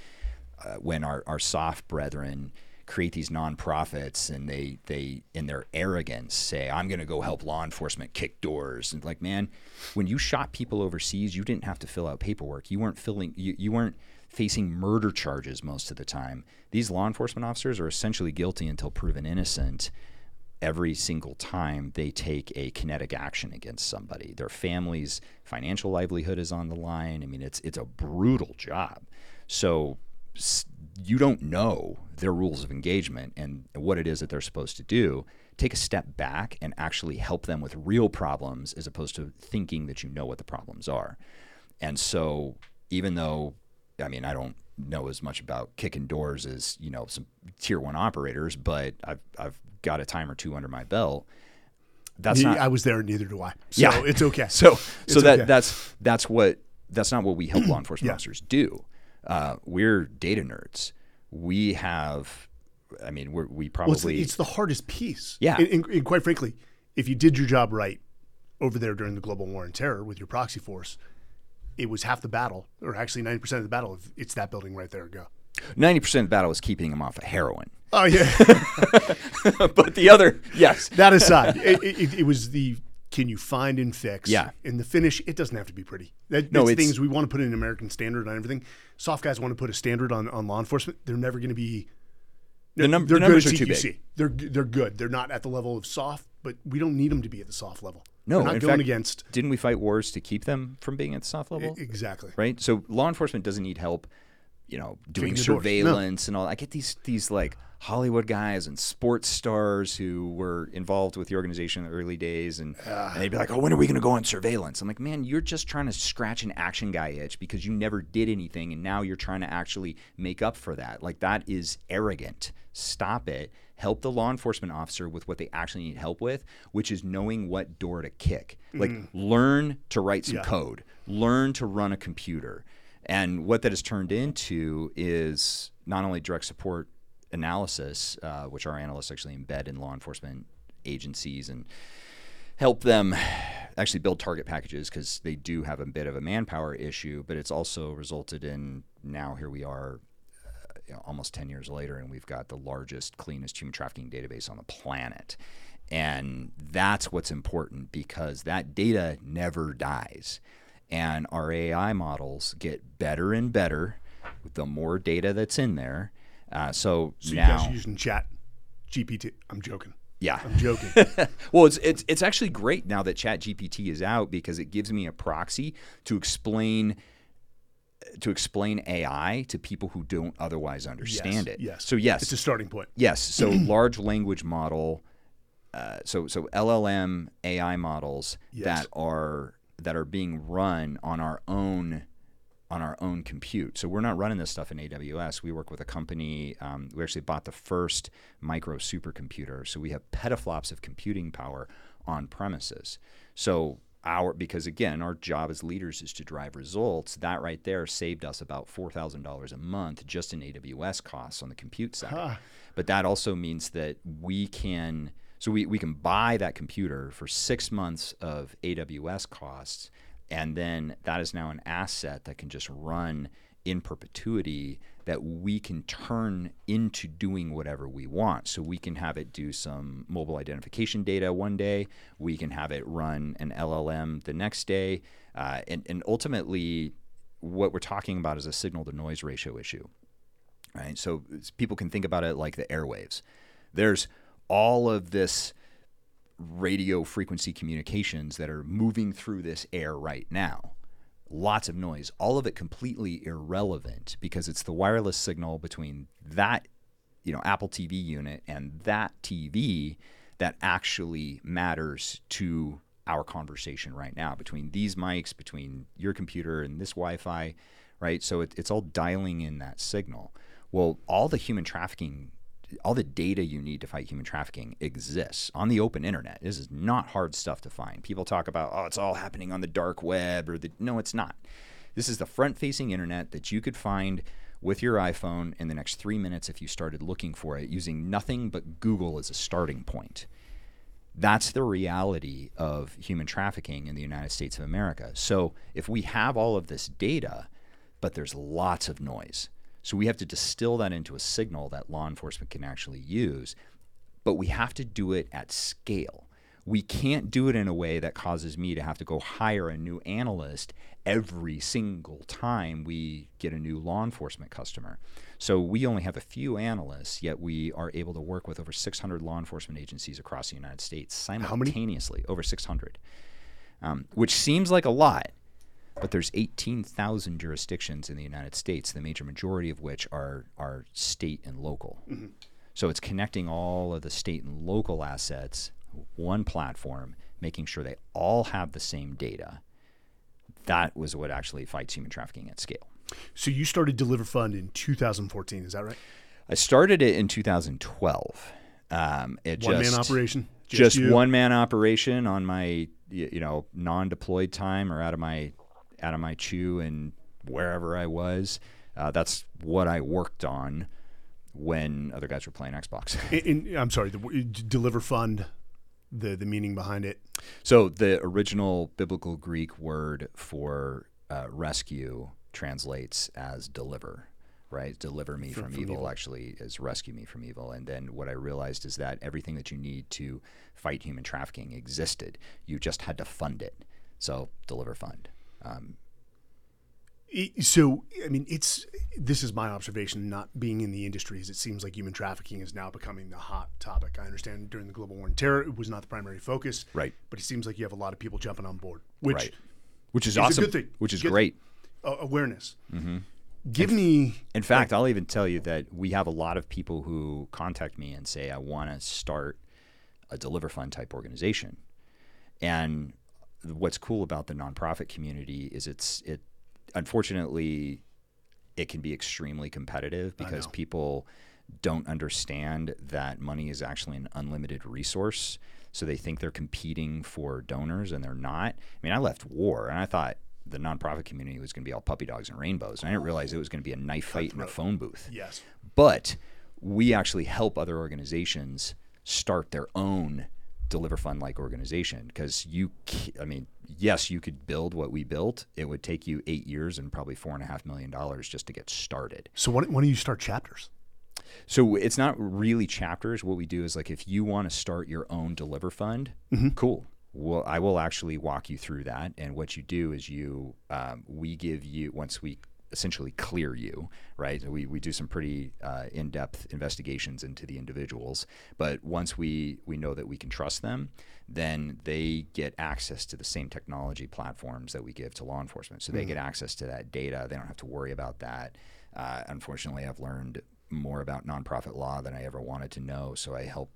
uh, when our, our SOF brethren create these nonprofits and they they in their arrogance say I'm going to go help law enforcement kick doors. And like man when you shot people overseas you didn't have to fill out paperwork. You weren't filling you, you weren't facing murder charges most of the time. These law enforcement officers are essentially guilty until proven innocent every single time they take a kinetic action against somebody. Their family's financial livelihood is on the line. I mean it's it's a brutal job. So you don't know their rules of engagement and what it is that they're supposed to do, take a step back and actually help them with real problems as opposed to thinking that you know what the problems are. And so, even though, I mean, I don't know as much about kicking doors as you know some tier one operators, but I've I've got a time or two under my belt. That's not. I was there, neither do I. So yeah, it's okay. So so that okay. that's that's what that's not what we help law enforcement yeah. officers do. Uh, we're data nerds. We have, I mean, we're, we probably. Well, it's, it's, the hardest piece. Yeah. And, and, and, quite frankly, if you did your job right over there during the global war on terror with your proxy force, it was half the battle, or actually 90% of the battle. If it's that building right there, go. 90% of the battle is keeping him off of heroin. Oh, yeah. but the other, yes. That aside, it, it, it was the can you find and fix? Yeah. In the finish, it doesn't have to be pretty. That, no, it's things we want to put in an American standard on everything. Soft guys want to put a standard on, on law enforcement. They're never going to be. The, num- they're the numbers good are too big. They're they're good. They're not at the level of soft, but we don't need them to be at the soft level. No, We're not going fact, against. Didn't we fight wars to keep them from being at the SOF level? Exactly. Right. So law enforcement doesn't need help. You know, doing surveillance no. and all. I get these these like Hollywood guys and sports stars who were involved with the organization in the early days, and, uh, and they'd be like, "Oh, when are we going to go on surveillance?" I'm like, "Man, you're just trying to scratch an action guy itch because you never did anything, and now you're trying to actually make up for that. Like that is arrogant. Stop it. Help the law enforcement officer with what they actually need help with, which is knowing what door to kick. Like mm. learn to write some yeah. code, learn to run a computer." And what that has turned into is not only direct support analysis, uh, which our analysts actually embed in law enforcement agencies and help them actually build target packages because they do have a bit of a manpower issue, but it's also resulted in now here we are uh, you know, almost 10 years later and we've got the largest, cleanest human trafficking database on the planet. And that's what's important because that data never dies. And our AI models get better and better with the more data that's in there. Uh, so, so now, you guys using Chat GPT? I'm joking. Yeah, I'm joking. well, it's, it's it's actually great now that Chat GPT is out because it gives me a proxy to explain to explain AI to people who don't otherwise understand yes, it. Yes. So yes, it's a starting point. Yes. So large language model. Uh, so so LLM AI models yes. that are that are being run on our own on our own compute. So we're not running this stuff in AWS. We work with a company. Um, we actually bought the first micro supercomputer. So we have petaflops of computing power on premises. So our because again, our job as leaders is to drive results. That right there saved us about four thousand dollars a month just in AWS costs on the compute side. Huh. But that also means that we can. So we, we can buy that computer for six months of AWS costs and then that is now an asset that can just run in perpetuity that we can turn into doing whatever we want. So we can have it do some mobile identification data one day, we can have it run an LLM the next day, uh, and, and ultimately, what we're talking about is a signal to noise ratio issue. Right? So people can think about it like the airwaves. There's all of this radio frequency communications that are moving through this air right now. Lots of noise, all of it completely irrelevant because it's the wireless signal between that, you know, Apple TV unit and that TV that actually matters to our conversation right now between these mics, between your computer and this Wi-Fi, right? So it, it's all dialing in that signal. Well, all the human trafficking, all the data you need to fight human trafficking exists on the open internet. This is not hard stuff to find. People talk about, oh, it's all happening on the dark web, or the no, it's not. This is the front-facing internet that you could find with your iPhone in the next three minutes if you started looking for it using nothing but Google as a starting point. That's the reality of human trafficking in the United States of America. So if we have all of this data, but there's lots of noise, so we have to distill that into a signal that law enforcement can actually use, but we have to do it at scale. We can't do it in a way that causes me to have to go hire a new analyst every single time we get a new law enforcement customer. So we only have a few analysts, yet we are able to work with over 600 law enforcement agencies across the United States simultaneously. Over 600, um, which seems like a lot, but there's 18,000 jurisdictions in the United States, the major majority of which are are state and local. Mm-hmm. So it's connecting all of the state and local assets, one platform, making sure they all have the same data. That was what actually fights human trafficking at scale. So you started Deliver Fund in 2014, is that right? I started it in 2012. Um, it one just, man operation. Just, just one man operation on my you know non-deployed time or out of my out of my chew and wherever I was. Uh, that's what I worked on when other guys were playing Xbox. in, in, I'm sorry, the Deliver Fund, the the meaning behind it. So the original biblical Greek word for uh, rescue translates as deliver right? Deliver me from, from, from evil, evil, actually is rescue me from evil. And then what I realized is that everything that you need to fight human trafficking existed. You just had to fund it. So deliver fund. Um, so I mean, it's this is my observation. Not being in the industry, is it seems like human trafficking is now becoming the hot topic. I understand during the global war on terror, it was not the primary focus, right? But it seems like you have a lot of people jumping on board, which right. which is, is awesome, which is great. Uh, awareness. Mm-hmm. Give in, me. In fact, like, I'll even tell you that we have a lot of people who contact me and say, "I want to start a deliver fund type organization," and what's cool about the nonprofit community is it's it unfortunately it can be extremely competitive because people don't understand that money is actually an unlimited resource. So they think they're competing for donors and they're not. I mean i left war and i thought the nonprofit community was going to be all puppy dogs and rainbows. And i didn't realize it was going to be a knife fight in a phone booth. Yes. But we actually help other organizations start their own deliver fund like organization. Because you i mean yes you could build what we built. It would take you eight years and probably four and a half million dollars just to get started. So when, when do you start chapters? So it's not really chapters. What we do is like if you want to start your own deliver fund mm-hmm. cool. Well i will actually walk you through that. And what you do is you um, we give you once we essentially clear you, right? We, we do some pretty uh, in depth investigations into the individuals, but once we, we know that we can trust them, then they get access to the same technology platforms that we give to law enforcement. So mm-hmm. they get access to that data. They don't have to worry about that. Uh, unfortunately, I've learned more about nonprofit law than I ever wanted to know. So I help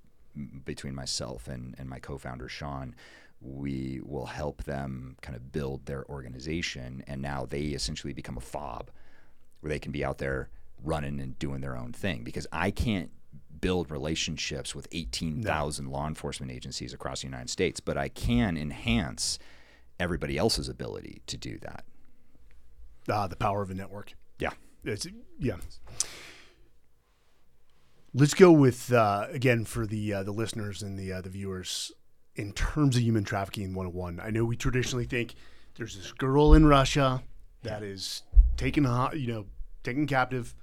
between myself and, and my co-founder Sean we will help them kind of build their organization and now they essentially become a fob where they can be out there running and doing their own thing because I can't build relationships with 18,000 no. law enforcement agencies across the United States, but I can enhance everybody else's ability to do that. Ah, the power of a network. Yeah. It's, yeah. Let's go with uh, again for the uh, the listeners and the uh, the viewers in terms of human trafficking 101. I know we traditionally think there's this girl in Russia that is taken, you know, taken captive,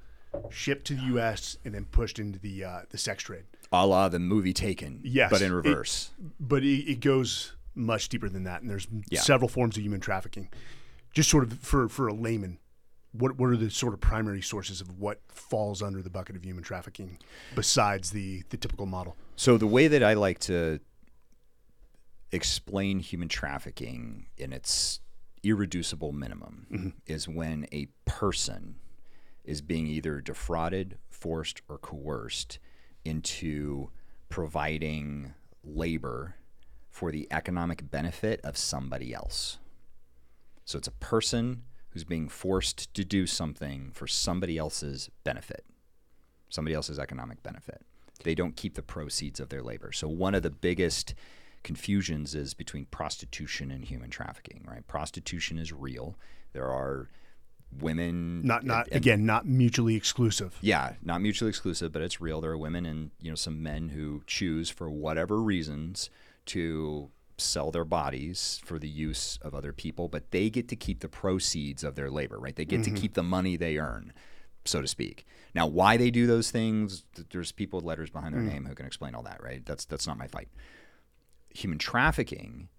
shipped to the U.S., and then pushed into the uh, the sex trade. A la the movie Taken, yes, but in reverse. It, but it, it, goes much deeper than that, and there's yeah. several forms of human trafficking. Just sort of for for a layman, what what are the sort of primary sources of what falls under the bucket of human trafficking besides the the typical model? So the way that I like to explain human trafficking in its irreducible minimum mm-hmm. is when a person is being either defrauded, forced, or coerced into providing labor for the economic benefit of somebody else. So it's a person who's being forced to do something for somebody else's benefit. somebody else's economic benefit. They don't keep the proceeds of their labor. So one of the biggest confusions is between prostitution and human trafficking, right? Prostitution is real. There are women not not and, again not mutually exclusive yeah not mutually exclusive but it's real there are women and you know some men who choose for whatever reasons to sell their bodies for the use of other people but they get to keep the proceeds of their labor right they get mm-hmm. to keep the money they earn so to speak now why they do those things there's people with letters behind their mm. name who can explain all that right that's that's not my fight human trafficking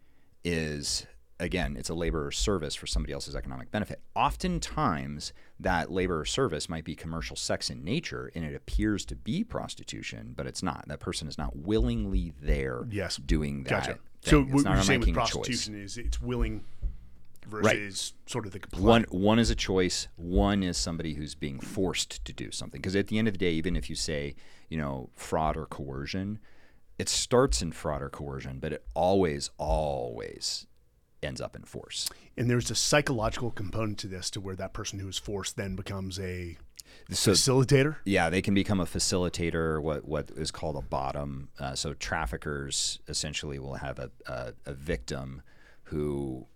is again, it's a labor or service for somebody else's economic benefit. Oftentimes, that labor or service might be commercial sex in nature, and it appears to be prostitution, but it's not. That person is not willingly there yes. doing that. Gotcha. So it's what you're saying with prostitution is it's willing versus right. sort of the comply. one one is a choice one is somebody who's being forced to do something because at the end of the day even if you say you know fraud or coercion it starts in fraud or coercion but it always always ends up in force. And there's a psychological component to this to where that person who is forced then becomes a so, facilitator. Yeah, they can become a facilitator, what what is called a bottom. Uh, so traffickers essentially will have a, a, a victim who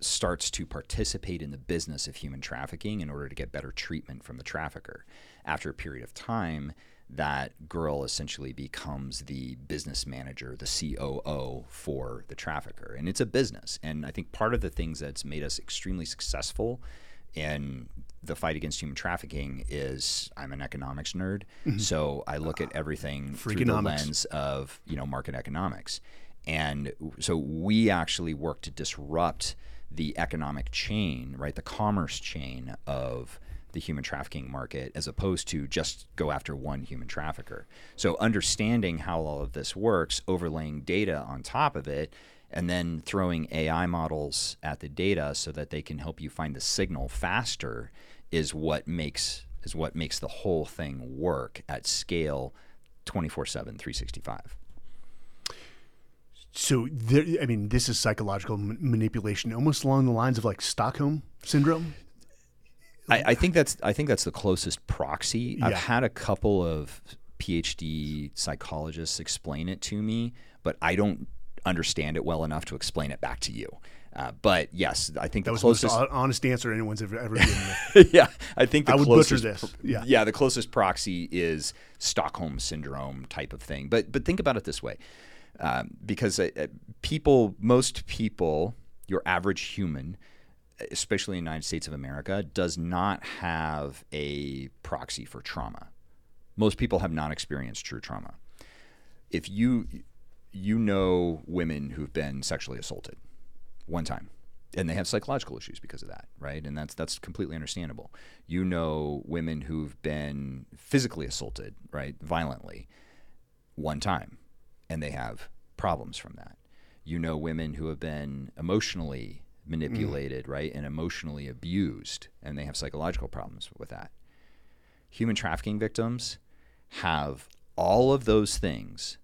starts to participate in the business of human trafficking in order to get better treatment from the trafficker. After a period of time, that girl essentially becomes the business manager, the COO for the trafficker. And it's a business. And I think part of the things that's made us extremely successful in the fight against human trafficking is I'm an economics nerd. Mm-hmm. So I look at everything through the lens of, you know, market economics. And so we actually work to disrupt the economic chain, right? The commerce chain of the human trafficking market as opposed to just go after one human trafficker. So understanding how all of this works, overlaying data on top of it, and then throwing AI models at the data so that they can help you find the signal faster is what makes is what makes the whole thing work at scale 24/7 365. So, there, I mean, this is psychological manipulation, almost along the lines of like Stockholm syndrome. I, I, think that's I think that's the closest proxy. Yeah. I've had a couple of PhD psychologists explain it to me, but I don't understand it well enough to explain it back to you. Uh, but yes, I think that the was closest the most honest answer anyone's ever, ever given. yeah, I think the I would closest, butcher this. Yeah, yeah, the closest proxy is Stockholm syndrome type of thing. But but think about it this way, um, because uh, uh people, most people, your average human especially in the United States of America, does not have a proxy for trauma. Most people have not experienced true trauma. If you you know women who've been sexually assaulted one time and they have psychological issues because of that, right? And that's that's completely understandable. You know women who've been physically assaulted, right, violently one time and they have problems from that. You know women who have been emotionally manipulated, mm. right, and emotionally abused, and they have psychological problems with that. Human trafficking victims have all of those things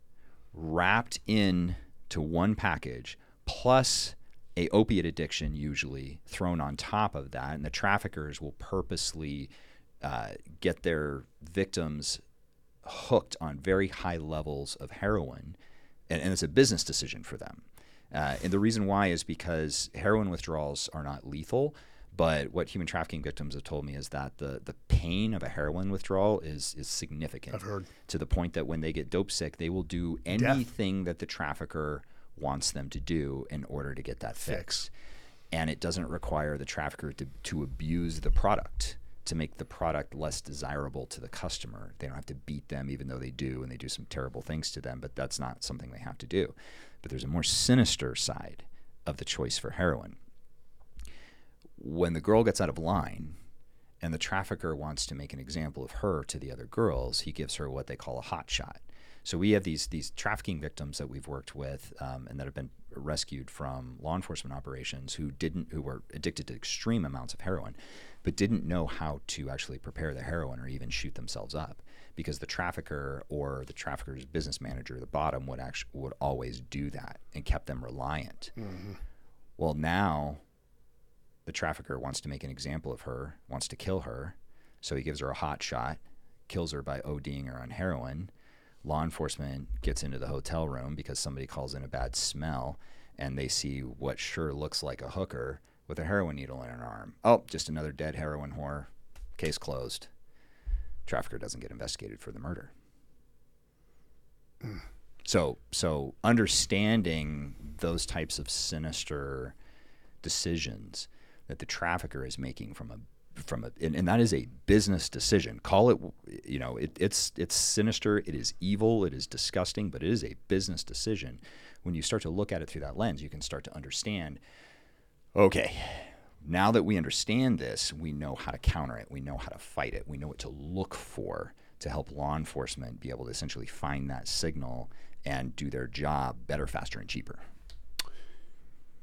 wrapped in to one package, plus a opiate addiction usually thrown on top of that, and the traffickers will purposely uh, get their victims hooked on very high levels of heroin, and, and it's a business decision for them. Uh, and the reason why is because heroin withdrawals are not lethal. But what human trafficking victims have told me is that the, the pain of a heroin withdrawal is is significant. I've heard to the point that when they get dope sick, they will do anything Death. that the trafficker wants them to do in order to get that fix. fix. And it doesn't require the trafficker to, to abuse the product to make the product less desirable to the customer. They don't have to beat them, even though they do, and they do some terrible things to them, but that's not something they have to do. But there's a more sinister side of the choice for heroin. When the girl gets out of line and the trafficker wants to make an example of her to the other girls, he gives her what they call a hot shot. So we have these these trafficking victims that we've worked with um, and that have been rescued from law enforcement operations who didn't who were addicted to extreme amounts of heroin, but didn't know how to actually prepare the heroin or even shoot themselves up because the trafficker or the trafficker's business manager, at the bottom, would actually would always do that and kept them reliant. Mm-hmm. Well, now the trafficker wants to make an example of her, wants to kill her, so he gives her a hot shot, kills her by ODing her on heroin. Law enforcement gets into the hotel room because somebody calls in a bad smell and they see what sure looks like a hooker with a heroin needle in her arm. Oh, just another dead heroin whore. Case closed. Trafficker doesn't get investigated for the murder. Mm. So, so understanding those types of sinister decisions that the trafficker is making from a from a and, and, that is a business decision call it you know it, it's it's sinister it is evil it is disgusting but it is a business decision when you start to look at it through that lens you can start to understand okay now that we understand this we know how to counter it we know how to fight it we know what to look for to help law enforcement be able to essentially find that signal and do their job better faster and cheaper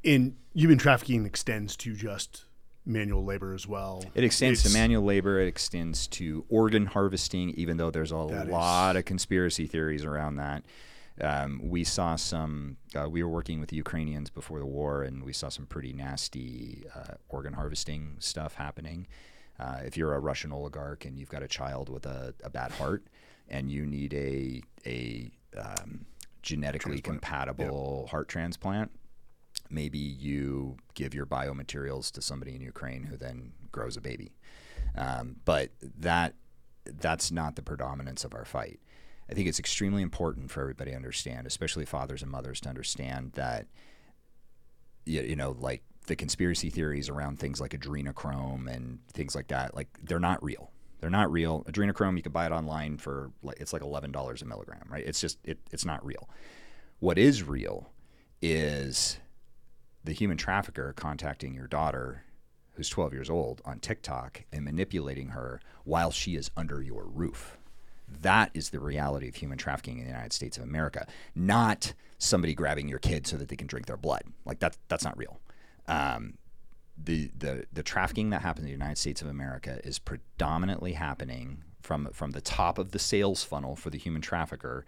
And human trafficking extends to just manual labor as well. It extends it's, to manual labor. It extends to organ harvesting, even though there's a lot is. of conspiracy theories around that. Um, we saw some. Uh, we were working with the Ukrainians before the war, and we saw some pretty nasty uh, organ harvesting stuff happening. Uh, if you're a Russian oligarch and you've got a child with a, a bad heart, and you need a a um, genetically transplant. compatible heart transplant, maybe you give your biomaterials to somebody in Ukraine who then grows a baby. Um, but that that's not the predominance of our fight. I think it's extremely important for everybody to understand, especially fathers and mothers, to understand that you, you know, like the conspiracy theories around things like adrenochrome and things like that, like they're not real. They're not real. Adrenochrome, you can buy it online for like it's like eleven dollars a milligram, right? It's just it, it's not real. What is real is the human trafficker contacting your daughter who's 12 years old on TikTok and manipulating her while she is under your roof. That is the reality of human trafficking in the United States of America, not somebody grabbing your kid so that they can drink their blood. Like that, that's not real. Um, the, the, the trafficking that happens in the United States of America is predominantly happening from, from the top of the sales funnel for the human trafficker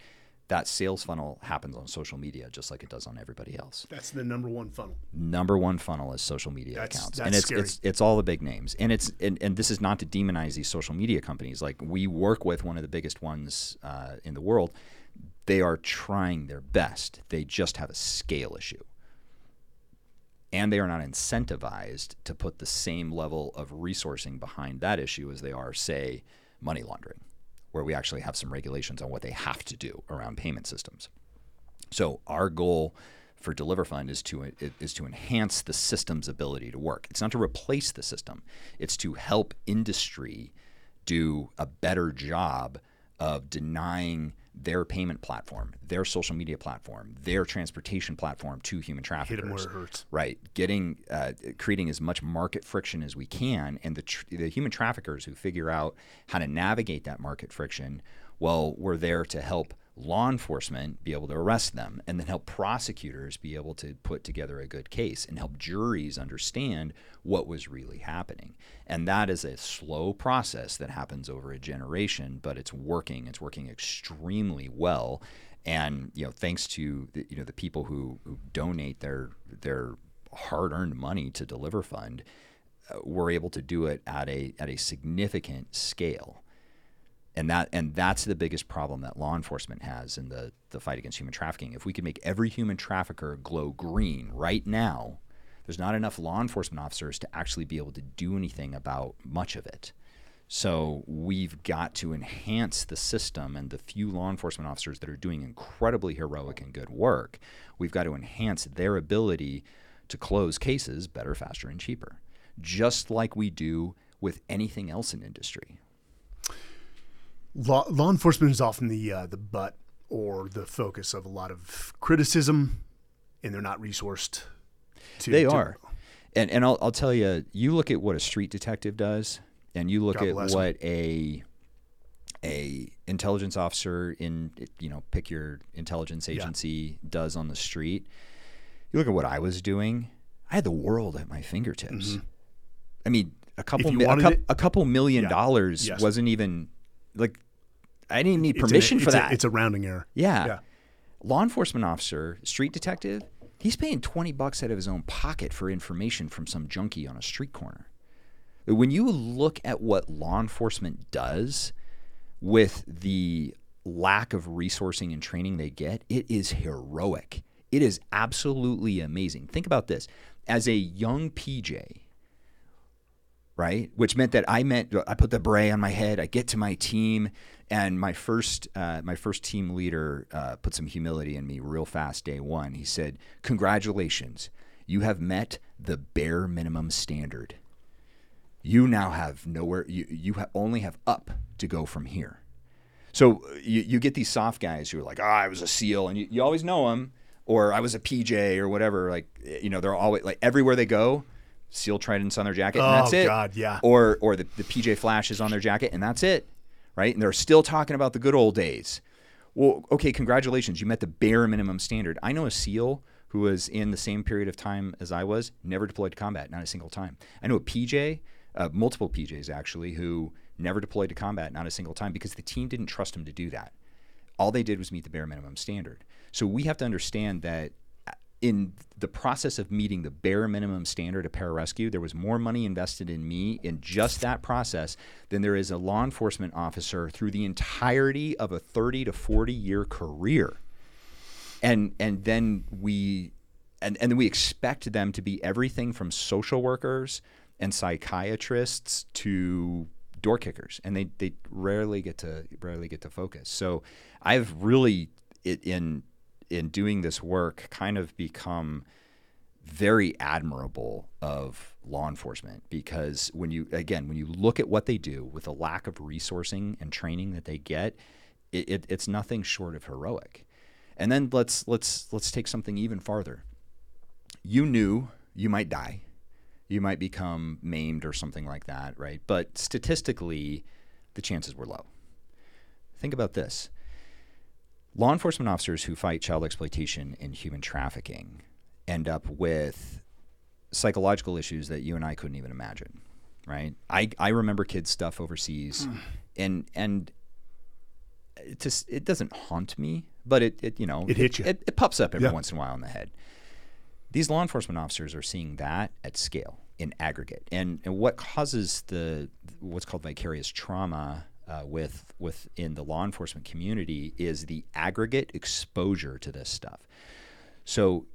that sales funnel happens on social media just like it does on everybody else. That's the number one funnel. Number one funnel is social media that's, accounts. That's and it's, scary. it's it's all the big names. And it's and, and this is not to demonize these social media companies. Like we work with one of the biggest ones uh, in the world. They are trying their best. They just have a scale issue. And they are not incentivized to put the same level of resourcing behind that issue as they are, say, money laundering where we actually have some regulations on what they have to do around payment systems. So our goal for Deliver Fund is to is to enhance the system's ability to work. It's not to replace the system. It's to help industry do a better job of denying their payment platform, their social media platform, their transportation platform to human traffickers. Hit them where it hurts. Right, getting uh, creating as much market friction as we can, and the tr- the human traffickers who figure out how to navigate that market friction. Well, we're there to help law enforcement be able to arrest them and then help prosecutors be able to put together a good case and help juries understand what was really happening. And that is a slow process that happens over a generation, but it's working. It's working extremely well. And you know, thanks to the, you know the people who, who donate their their hard-earned money to Deliver Fund, uh, we're able to do it at a at a significant scale and that and that's the biggest problem that law enforcement has in the the fight against human trafficking. If we could make every human trafficker glow green right now, there's not enough law enforcement officers to actually be able to do anything about much of it. So we've got to enhance the system and the few law enforcement officers that are doing incredibly heroic and good work. We've got to enhance their ability to close cases better, faster, and cheaper, just like we do with anything else in industry law, law enforcement is often the uh, the butt or the focus of a lot of criticism, and they're not resourced. To, they to, are, and and I'll, I'll tell you, you look at what a street detective does, and you look God at what him. a a intelligence officer in you know pick your intelligence agency yeah. does on the street. You look at what I was doing. I had the world at my fingertips. Mm-hmm. I mean, a couple, mi- a, cu- a, couple million yeah. dollars yes. wasn't even like I didn't need permission for that. A, it's a rounding error. Yeah. yeah. Law enforcement officer, street detective, he's paying 20 bucks out of his own pocket for information from some junkie on a street corner. When you look at what law enforcement does, with the lack of resourcing and training they get, it is heroic. It is absolutely amazing. Think about this. As a young PJ, right? Which meant that I meant I put the beret on my head. I get to my team, and my first uh, my first team leader uh, put some humility in me real fast. Day one, he said, "Congratulations, you have met the bare minimum standard. You now have nowhere. You you ha- only have up to go from here." So you, you get these soft guys who are like, "Ah, oh, I was a SEAL," and you, you always know them, or I was a PJ or whatever. Like you know, they're always like everywhere they go seal tridents on their jacket, and that's oh, it. God, yeah. Or or the, the PJ flashes on their jacket, and that's it. Right? And they're still talking about the good old days. Well, okay, congratulations. You met the bare minimum standard. I know a SEAL who was in the same period of time as I was, never deployed to combat, not a single time. I know a PJ, uh, multiple PJs actually, who never deployed to combat, not a single time, because the team didn't trust him to do that. All they did was meet the bare minimum standard. So we have to understand that in the process of meeting the bare minimum standard of pararescue, there was more money invested in me in just that process than there is a law enforcement officer through the entirety of a 30 to 40 year career. And and then we and, and then we expect them to be everything from social workers and psychiatrists to door kickers and they, they rarely get to rarely get to focus. So I've really it, in in doing this work kind of become very admirable of law enforcement. Because when you again when you look at what they do with the lack of resourcing and training that they get it, it, it's nothing short of heroic. And then let's let's let's take something even farther. You knew you might die. You might become maimed or something like that right? But statistically the chances were low. Think about this law enforcement officers who fight child exploitation and human trafficking end up with psychological issues that you and I couldn't even imagine, right? I, I remember kids' stuff overseas, mm. and and it just it doesn't haunt me, but it, it you know it hits you. It, it pops up every yeah. once in a while in the head. These law enforcement officers are seeing that at scale in aggregate, and and what causes the what's called vicarious trauma uh, with within the law enforcement community is the aggregate exposure to this stuff. So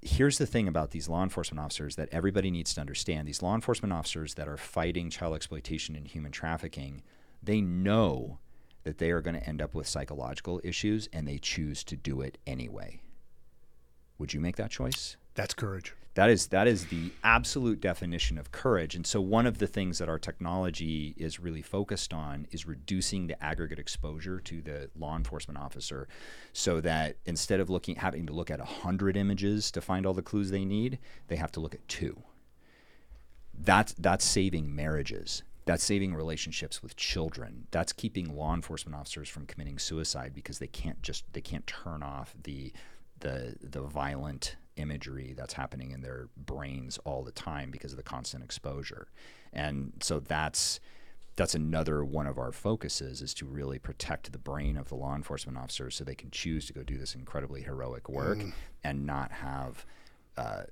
here's the thing about these law enforcement officers that everybody needs to understand. These law enforcement officers that are fighting child exploitation and human trafficking, they know that they are going to end up with psychological issues and they choose to do it anyway. Would you make that choice? That's courage. That is that is the absolute definition of courage. And so one of the things that our technology is really focused on is reducing the aggregate exposure to the law enforcement officer so that instead of looking having to look at 100 images to find all the clues they need, they have to look at two. That's that's saving marriages. That's saving relationships with children. That's keeping law enforcement officers from committing suicide because they can't just they can't turn off the the the violent imagery that's happening in their brains all the time because of the constant exposure. And so that's that's another one of our focuses is to really protect the brain of the law enforcement officers so they can choose to go do this incredibly heroic work mm. and not have uh,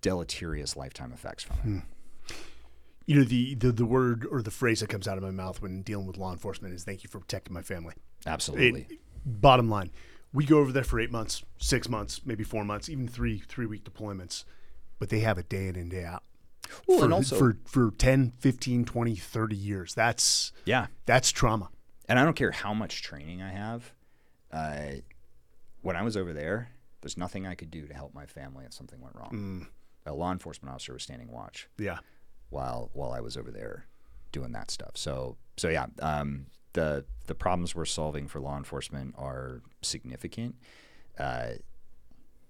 deleterious lifetime effects from it. Mm. You know the, the the word or the phrase that comes out of my mouth when dealing with law enforcement is "Thank you for protecting my family." Absolutely. It, bottom line, we go over there for eight months, six months, maybe four months, even three three week deployments, but they have it day in and day out. Well, for, and also for, for 10, 15, 20, 30 years. That's yeah, that's trauma. And I don't care how much training I have. Uh, when I was over there, there's nothing I could do to help my family if something went wrong. Mm. A law enforcement officer was standing watch. Yeah. While while I was over there doing that stuff. So so yeah, um, the the problems we're solving for law enforcement are significant, uh,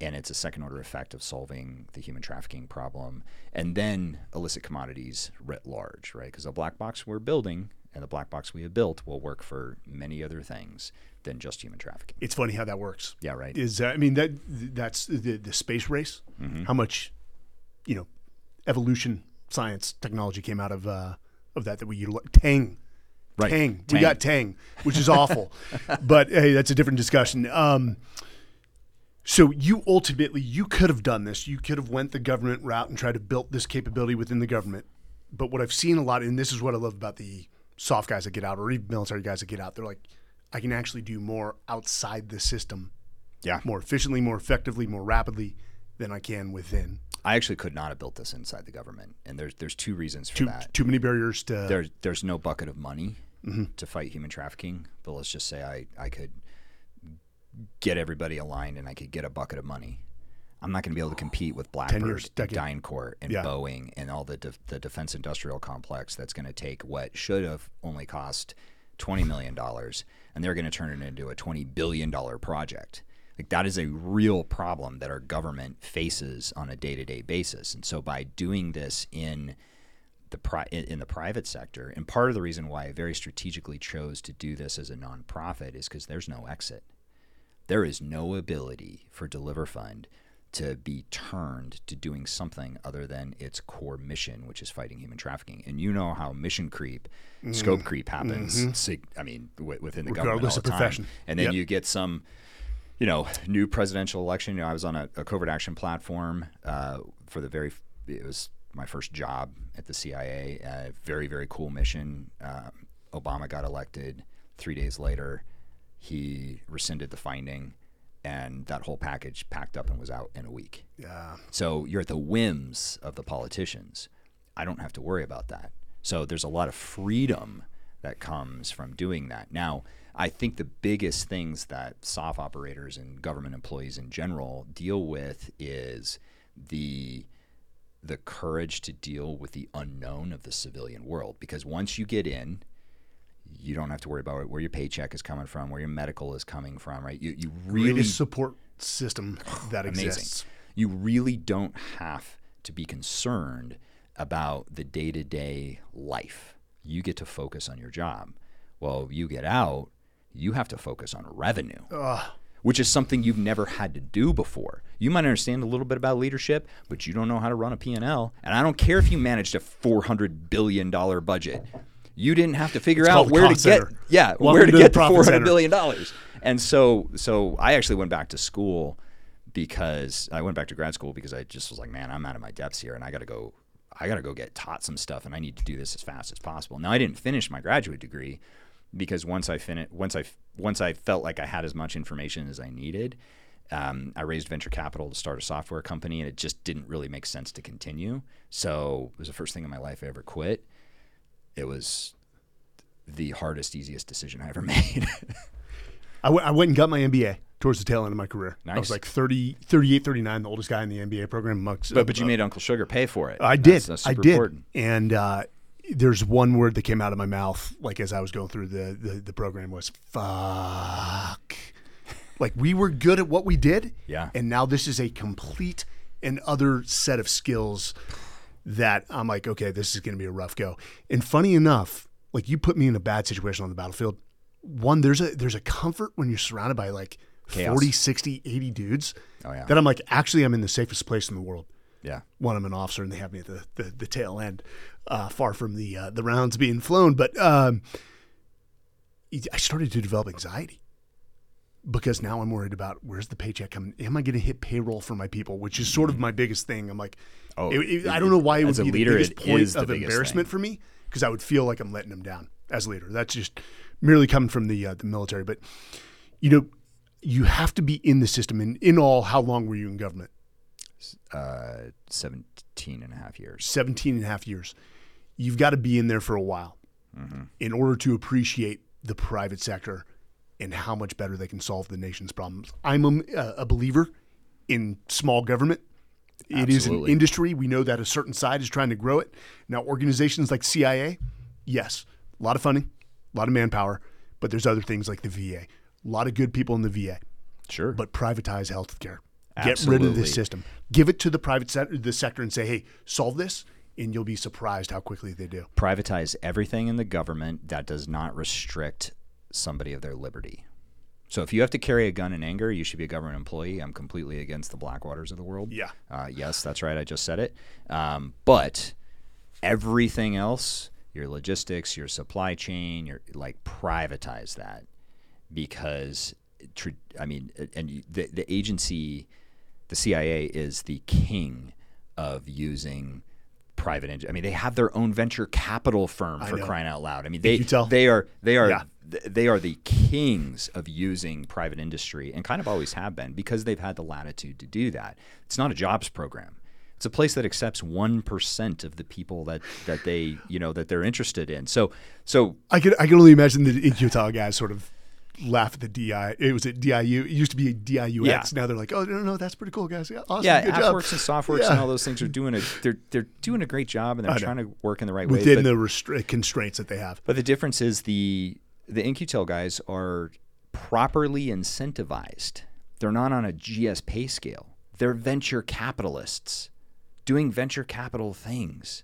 and it's a second order effect of solving the human trafficking problem, and then illicit commodities writ large, right? Because the black box we're building and the black box we have built will work for many other things than just human trafficking. It's funny how that works. Yeah, right. Is uh, I mean that that's the the space race. Mm-hmm. How much, you know, evolution, science, technology came out of uh, of that that we utilize. Tang Right. Tang. Tang. We got Tang, which is awful. but hey, that's a different discussion. Um, so you ultimately you could have done this. You could have went the government route and tried to build this capability within the government. But what I've seen a lot, and this is what I love about the soft guys that get out or even military guys that get out, they're like, I can actually do more outside the system, Yeah. more efficiently, more effectively, more rapidly than I can within. I actually could not have built this inside the government, and there's there's two reasons for Too that. too many barriers to. There's there's no bucket of money Mm-hmm. to fight human trafficking, but let's just say I I could get everybody aligned and I could get a bucket of money. I'm not going to be able to compete with Blackbird. DynCorp, and Yeah. Boeing, and all the de- the defense industrial complex. That's going to take what should have only cost twenty million dollars, and they're going to turn it into a twenty billion dollar project. Like that is a real problem that our government faces on a day to day basis. And so by doing this in the pri- in the private sector, and part of the reason why I very strategically chose to do this as a nonprofit is because there's no exit. There is no ability for Deliver Fund to be turned to doing something other than its core mission, which is fighting human trafficking. And you know how mission creep, scope creep happens. sig- I mean, w- within the government Mm-hmm. Regardless all of the time. profession. And then Yep. you get some you know, new presidential election. You know, I was on a, a covert action platform uh, for the very. It was my first job at the CIA. Uh, very very cool mission. Um, Obama got elected. Three days later, he rescinded the finding, and that whole package packed up and was out in a week. yeah. So you're at the whims of the politicians. I don't have to worry about that. So there's a lot of freedom that comes from doing that. Now, I think the biggest things that soft operators and government employees in general deal with is the the courage to deal with the unknown of the civilian world because once you get in you don't have to worry about where your paycheck is coming from, where your medical is coming from, right? You you really Greatest support system that amazing. exists. You really don't have to be concerned about the day to day life. You get to focus on your job. Well, you get out, you have to focus on revenue, which is something you've never had to do before. You might understand a little bit about leadership, but you don't know how to run a P&L. And I don't care if you managed a $400 billion budget. You didn't have to figure It's out where to get yeah, Welcome where to to the get the four hundred center. billion dollars. And so so I actually went back to school because I went back to grad school because I just was like, man, I'm out of my depths here and I got to go I got to go get taught some stuff and I need to do this as fast as possible. Now I didn't finish my graduate degree because once I fin- once I once I felt like I had as much information as I needed, um, I raised venture capital to start a software company, and it just didn't really make sense to continue. So it was the first thing in my life I ever quit. It was the hardest, easiest decision I ever made. I went- and got my MBA towards the tail end of my career. I was like 30, 38, 39, the oldest guy in the MBA program. Amongst, but but you made Uncle Sugar pay for it. I did. That's, that's I did. important. And uh, there's one word that came out of my mouth, like as I was going through the, the, the program, was fuck. Like we were good at what we did. Yeah. And now this is a complete and other set of skills that I'm like, okay, this is going to be a rough go. And funny enough, like you put me in a bad situation on the battlefield. One, there's a there's a comfort when you're surrounded by like Chaos. 40, 60, 80 dudes. Oh, yeah. That I'm like, actually, I'm in the safest place in the world Yeah. one, I'm an officer, and they have me at the, the, the tail end, uh, far from the uh, the rounds being flown. But um, I started to develop anxiety because now I'm worried about where's the paycheck coming. Am I going to hit payroll for my people? Which is sort of my biggest thing. I'm like, Oh, it- it- I don't know why it would be leader, the biggest point of biggest embarrassment thing. for me because I would feel like I'm letting them down as a leader. That's just merely coming from the uh, the military. But you know, you have to be in the system. And in all, how long were you in government? Uh, 17 and a half years. 17 and a half years. You've got to be in there for a while in order to appreciate the private sector and how much better they can solve the nation's problems. I'm a, a believer in small government. It is an industry. We know that a certain side is trying to grow it. Now, organizations like CIA, yes, a lot of funding, a lot of manpower, but there's other things like the VA. A lot of good people in the VA Sure. but privatize healthcare. Get rid of Absolutely. this system. Give it to the private sector, the sector, and say, "Hey, solve this," and you'll be surprised how quickly they do. privatize everything in the government that does not restrict somebody of their liberty. So if you have to carry a gun in anger, you should be a government employee. I'm completely against the Blackwaters of the world. Yeah. Uh, yes, that's right. I just said it. Um, but everything else, your logistics, your supply chain, your like privatize that because, I mean, and the the agency, the CIA is the king of using private. en- I mean, they have their own venture capital firm for crying out loud. I mean, they they are they are Yeah. they are the kings of using private industry and kind of always have been because they've had the latitude to do that. It's not a jobs program. It's a place that accepts one percent of the people that that they you know that they're interested in. So so I can I can only imagine the Utah guys sort of laugh at the DI. It was at DIU. It used to be DIUX. Yeah. Now they're like, oh no, no, that's pretty cool, guys. Yeah, awesome. yeah, good job. AFWERX and SOFWERX Yeah. and all those things are doing a they're they're doing a great job and they're trying to work in the right way. within the restri- constraints that they have. But the difference is the the In-Q-Tel guys are properly incentivized. They're not on a GS pay scale. They're venture capitalists doing venture capital things.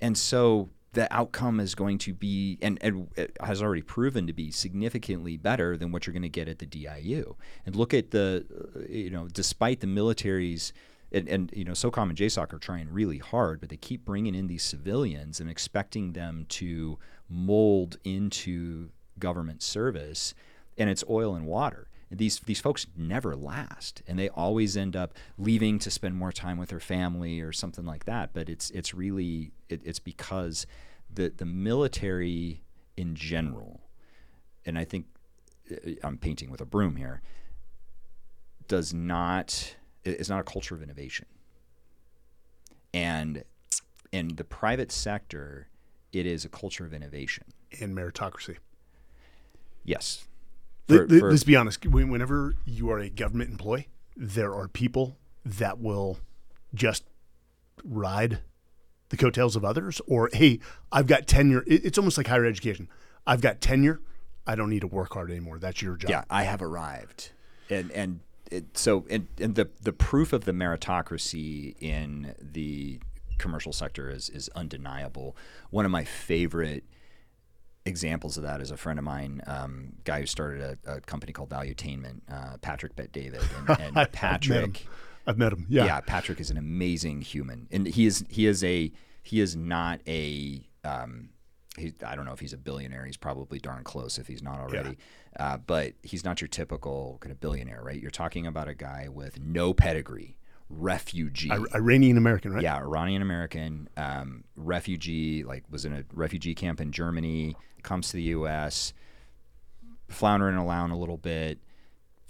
And so the outcome is going to be and, and has already proven to be significantly better than what you're going to get at the DIU. And look at the uh, you know despite the military's and, and you know SOCOM and JSOC are trying really hard, but they keep bringing in these civilians and expecting them to mold into government service, and it's oil and water. These these folks never last, and they always end up leaving to spend more time with their family or something like that. But it's it's really it, it's because the the military in general, and I think uh, I'm painting with a broom here, does not is not a culture of innovation. And in the private sector, it is a culture of innovation. And meritocracy. Yes. For- let- for- let's be honest. Whenever you are a government employee, there are people that will just ride the coattails of others. Or hey, I've got tenure. It's almost like higher education. I've got tenure. I don't need to work hard anymore. That's your job. Yeah, I have arrived, and and it, so and, and the the proof of the meritocracy in the commercial sector is is undeniable. One of my favorite examples of that is a friend of mine, um, guy who started a, a company called Valuetainment, uh, Patrick Bet-David, and, and I've met him. Patrick. I've met him. Yeah. yeah. Patrick is an amazing human, and he is he is a he is not a um, he, I don't know if he's a billionaire. He's probably darn close if he's not already. Uh, but he's not your typical kind of billionaire, right? You're talking about a guy with no pedigree, refugee. Iranian American, right? Yeah, Iranian American, um, refugee, like was in a refugee camp in Germany, comes to the U.S., floundering around a little bit.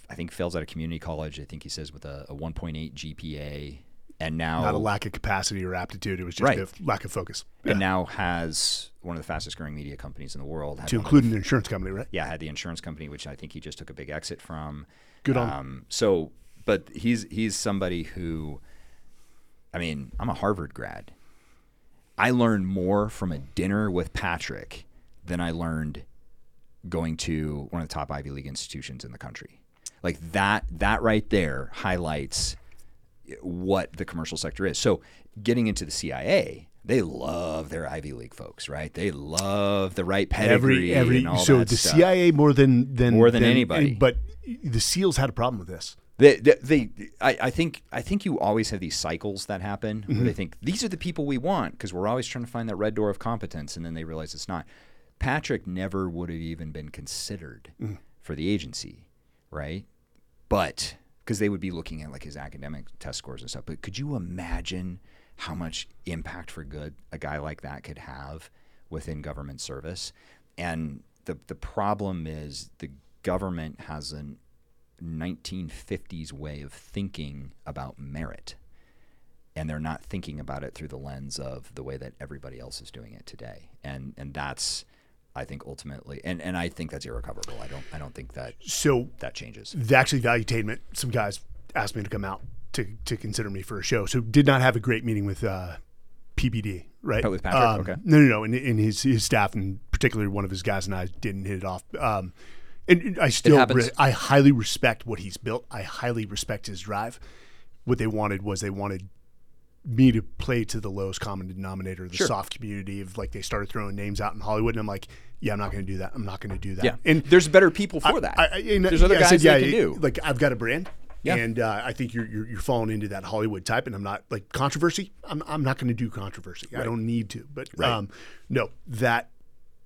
I think fails out of community college. I think he says with a, a 1.8 GPA, and now Not a lack of capacity or aptitude. It was just Right. a lack of focus. and now has one of the fastest growing media companies in the world. To one of include an insurance company, right? yeah, had the insurance company, which I think he just took a big exit from. Good on. Um, so, but he's he's somebody who, I mean, I'm a Harvard grad. I learned more from a dinner with Patrick than I learned going to one of the top Ivy League institutions in the country. Like that, that right there highlights what the commercial sector is. So, getting into the CIA, they love their Ivy League folks, right? They love the right pedigree every every and all so that the stuff. CIA more than than More than anybody. But the SEALs had a problem with this. They, they, they I, I think, I think you always have these cycles that happen Mm-hmm. where they think these are the people we want because we're always trying to find that red door of competence, and then they realize it's not. Patrick never would have even been considered Mm. for the agency, right? But because they would be looking at like his academic test scores and stuff. But could you imagine how much impact for good a guy like that could have within government service? And the the problem is the government has an 1950s way of thinking about merit. And they're not thinking about it through the lens of the way that everybody else is doing it today. And and that's I think ultimately and, and I think that's irrecoverable. I don't I don't think that So that changes. the actually valuetainment, some guys asked me to come out to, to consider me for a show. So did not have a great meeting with uh, PBD, right? Oh, with Patrick? Um, Okay. No, no, no. And, and his his staff, and particularly one of his guys and I didn't hit it off. Um, and, I still, re- I highly respect what he's built. I highly respect his drive. What they wanted was they wanted me to play to the lowest common denominator, the Sure. soft community of like they started throwing names out in Hollywood, and I'm like, yeah, I'm not going to do that. I'm not going to do that. Yeah. And there's better people for I- that. I, I, there's other yeah, guys said, yeah, can do. Like I've got a brand, Yeah. and uh, I think you're, you're you're falling into that Hollywood type, and I'm not like controversy. I'm I'm not going to do controversy. I don't need to. But Right. um, no, that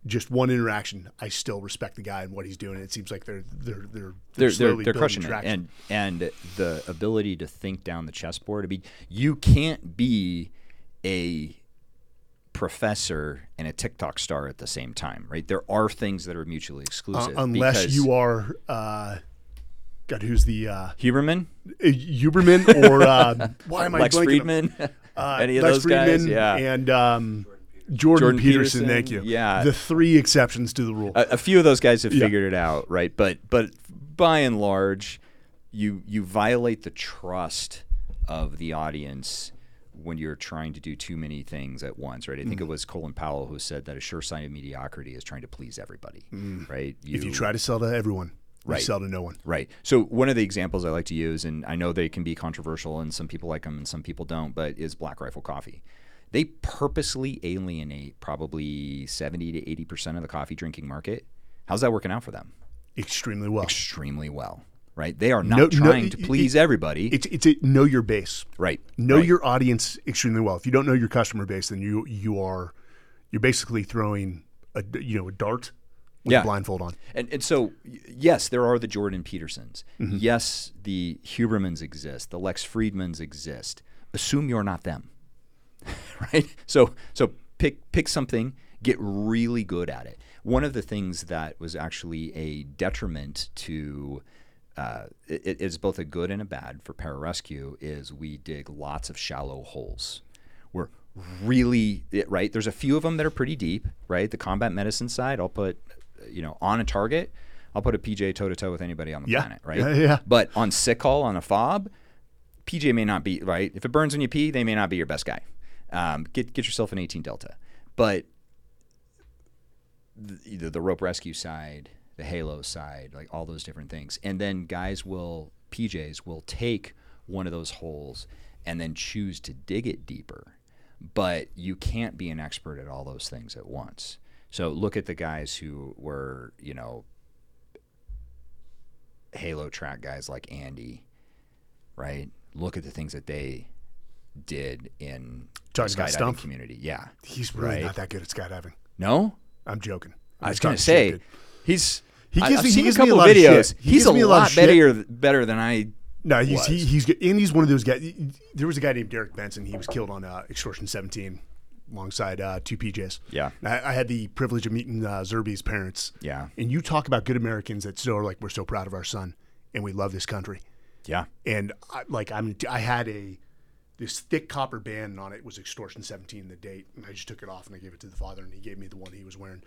just one interaction, I still respect the guy and what he's doing. It seems like they're they're they're they're they're, they're crushing it, and and the ability to think down the chessboard. I mean, you can't be a professor and a TikTok star at the same time, right? There are things that are mutually exclusive. Uh, unless you are, uh, God, who's the uh, Huberman, uh, Huberman, or uh, why am I Lex blanking? Fridman, Uh, any of Lex those guys? Yeah. and um, Jordan, Jordan Peterson, Peterson, Thank you. yeah. the three exceptions to the rule. a, a few of those guys have Yeah. figured it out, right? But but by and large, you you violate the trust of the audience when you're trying to do too many things at once, right? I Mm. think it was Colin Powell who said that a sure sign of mediocrity is trying to please everybody, right? Mm. if you try to sell to everyone, you Right. sell to no one. Right. So one of the examples I like to use, and I know they can be controversial, and some people like them and some people don't, but is Black Rifle Coffee. They purposely alienate probably seventy to eighty percent of the coffee drinking market. How's that working out for them? Extremely well. Extremely well. Right. They are not No- no, trying to it- please everybody. It's it's a, know your base. right. Know right. your audience extremely well. If you don't know your customer base, then you you are you're basically throwing a you know a dart with Yeah. a blindfold on. And, and so, yes, there are the Jordan Petersons. Mm-hmm. Yes, the Hubermans exist. The Lex Fridmans exist. Assume you're not them, right? So, so pick pick something, get really good at it. One of the things that was actually a detriment to uh, it, is both a good and a bad for pararescue is we dig lots of shallow holes. We're really right. There's a few of them that are pretty deep, right? The combat medicine side, I'll put, you know, on a target, I'll put a PJ toe to toe with anybody on the Yeah. planet, right? Yeah, yeah. But on sick call on a fob, PJ may not be right. If it burns when you pee, they may not be your best guy. Um, get get yourself an 18 Delta, but the, either the rope rescue side, the Halo side, like all those different things, and then guys will PJs will take one of those holes and then choose to dig it deeper. But you can't be an expert at all those things at once. So look at the guys who were, you know, Halo track guys like Andy, right? Look at the things that they did in the Talking about skydiving community. Yeah. He's really Right. not that good at skydiving. No? I'm joking. I was gonna say shit, he's. He gives I've me- he gives a me a couple lot of videos. shit. He He's a me a lot lot better better than I. No, he's he, he's. And he's one of those guys. There was a guy named Darrik Benson. He was killed on uh, Extortion 17 alongside uh, two PJs. Yeah. I, I had the privilege of meeting uh, Zerbe's parents. Yeah. And you talk about good Americans that still are like, we're so proud of our son and we love this country. Yeah. And I, like, I'm, I had a, this thick copper band on it was Extortion 17, the date. And I just took it off and I gave it to the father and he gave me the one he was wearing.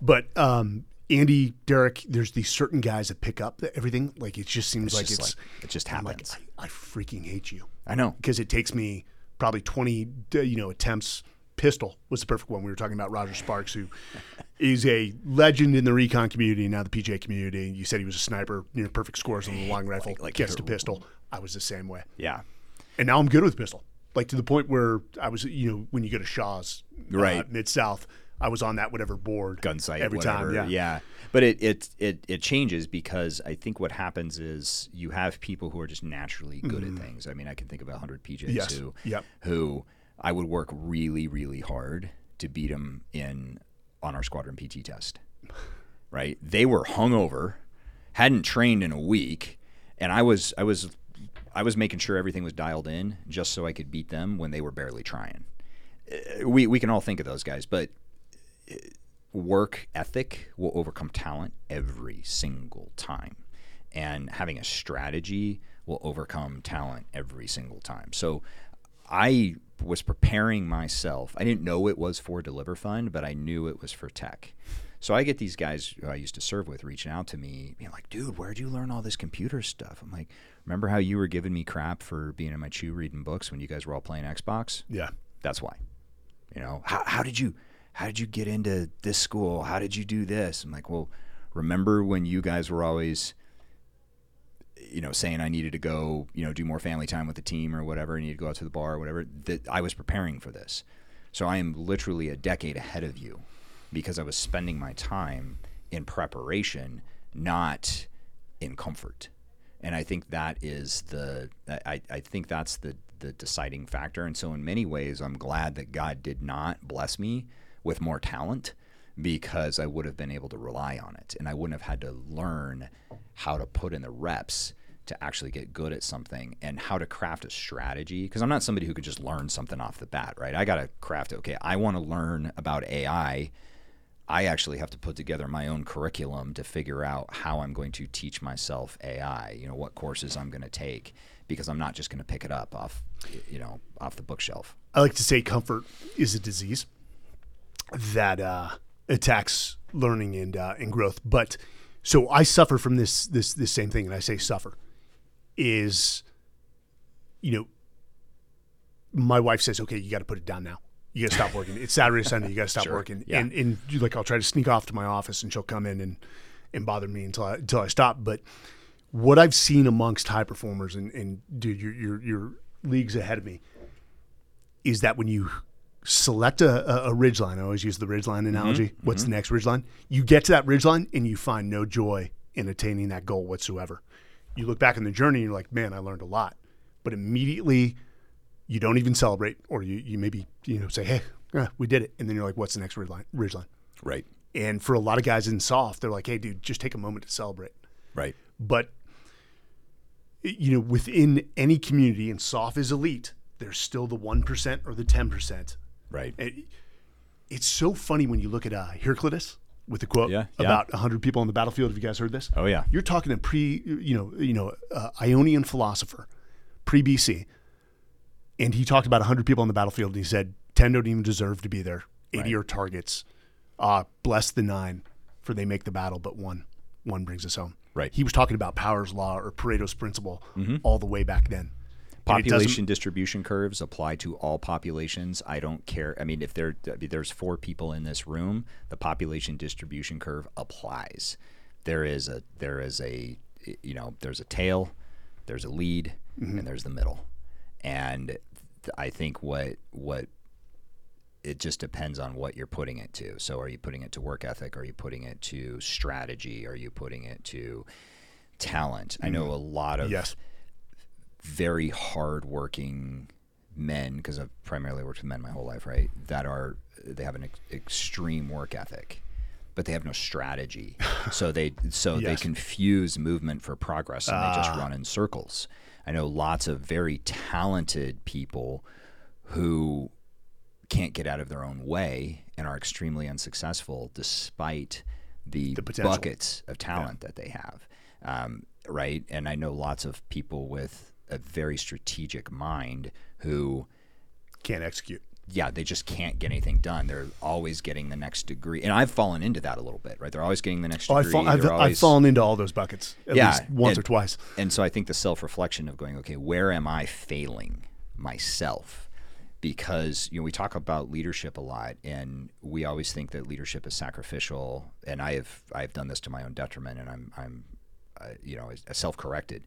But, um, Andy, Darrik, there's these certain guys that pick up the, everything. Like, it just seems It's like just it's, like- it just I'm like, happens. I, I freaking hate you I know. because it takes me probably 20 uh, you know attempts pistol was the perfect one we were talking about roger sparks who is a legend in the recon community and now the pj community you said he was a sniper near perfect scores on the long rifle Like- like gets you're- pistol i was the same way Yeah. And now i'm good with pistol like to the point where i was you know when you go to shaw's uh, Right. mid-south i was on that whatever board Gunsite every whatever. time yeah yeah. But it, it it it changes because I think what happens is you have people who are just naturally good at things. I mean, I can think of a hundred PJs Mm-hmm. Yes. who Yep. who I would work really really hard to beat them in on our squadron PT test. Right? They were hungover, hadn't trained in a week, and I was I was I was making sure everything was dialed in just so I could beat them when they were barely trying. Uh, We we can all think of those guys, but work ethic will overcome talent every single time. And having a strategy will overcome talent every single time. So I was preparing myself. I didn't know it was for Deliver Fund, but I knew it was for tech. So I get these guys who I used to serve with reaching out to me, being like, dude, where'd you learn all this computer stuff? I'm like, remember how you were giving me crap for being in my chew reading books when you guys were all playing Xbox? yeah That's why. You know, how, how did you how did you get into this school? How did you do this? I'm like, well, remember when you guys were always you know, saying I needed to go, you know, do more family time with the team or whatever, I needed to go out to the bar or whatever, that I was preparing for this. So I am literally a decade ahead of you because I was spending my time in preparation, not in comfort. And I think that is the I, I think that's the the deciding factor. And so in many ways I'm glad that God did not bless me with more talent because I would have been able to rely on it and I wouldn't have had to learn how to put in the reps to actually get good at something and how to craft a strategy because I'm not somebody who could just learn something off the bat, right? I got to craft okay, I want to learn about AI. I actually have to put together my own curriculum to figure out how I'm going to teach myself AI, you know, what courses I'm going to take because I'm not just going to pick it up off you know, off the bookshelf. I like to say comfort is a disease that uh, attacks learning and uh, and growth, but so I suffer from this this this same thing and I say suffer is, you know, my wife says, okay, you got to put it down now. You got to stop working. It's Saturday, Sunday. You got to stop sure. working. Yeah. And, and like, I'll try to sneak off to my office and she'll come in and, and bother me until I, until I stop. But what I've seen amongst high performers and, and dude, you're, you're, you're leagues ahead of me is that when you select a, a, a ridge line, I always use the ridge line analogy. Mm-hmm. What's mm-hmm. the next ridge line? You get to that ridge line and you find no joy in attaining that goal whatsoever you look back on the journey and you're like, man, I learned a lot. But immediately you don't even celebrate, or you, you maybe you know say, hey, we did it, and then you're like, what's the next ridge line? Right. And for a lot of guys in soft, they're like, hey, dude, just take a moment to celebrate. Right. But you know, within any community, and soft is elite, there's still the one percent or the ten percent. Right. It, it's so funny when you look at uh, Heraclitus with the quote yeah, about yeah. 100 people on the battlefield. Have you guys heard this? Oh yeah. You're talking a pre, you know, you know, uh, Ionian philosopher, pre BC, and he talked about 100 people on the battlefield, and he said 10 don't even deserve to be there. 80 right. are targets. Uh, bless the nine, for they make the battle, but one, one brings us home. Right. He was talking about Powers' law or Pareto's principle mm-hmm. all the way back then. Population distribution curves apply to all populations. I don't care. I mean, if there there's four people in this room, the population distribution curve applies. There is a there is a you know there's a tail, there's a lead, mm-hmm. and there's the middle, and I think what what it just depends on what you're putting it to. So, are you putting it to work ethic? Are you putting it to strategy? Are you putting it to talent? Mm-hmm. I know mm-hmm. a lot of yes very hardworking men, because I've primarily worked with men my whole life, right? That are they have an ex- extreme work ethic, but they have no strategy. so they so yes. they confuse movement for progress and uh. they just ah. run in circles. I know lots of very talented people who can't get out of their own way and are extremely unsuccessful despite the, the buckets of talent yeah. that they have. Um, right? And I know lots of people with a very strategic mind who can't execute. Yeah, they just can't get anything done. They're always getting the next degree, and I've fallen into that a little bit. Right, they're always getting the next degree. Oh, I've, I've, always... I've, fallen into all those buckets at yeah, least once and, or twice. And so I think the self reflection of going, okay, where am I failing myself? Because you know we talk about leadership a lot, and we always think that leadership is sacrificial. And I have I've done this to my own detriment, and I'm I'm uh, you know self corrected.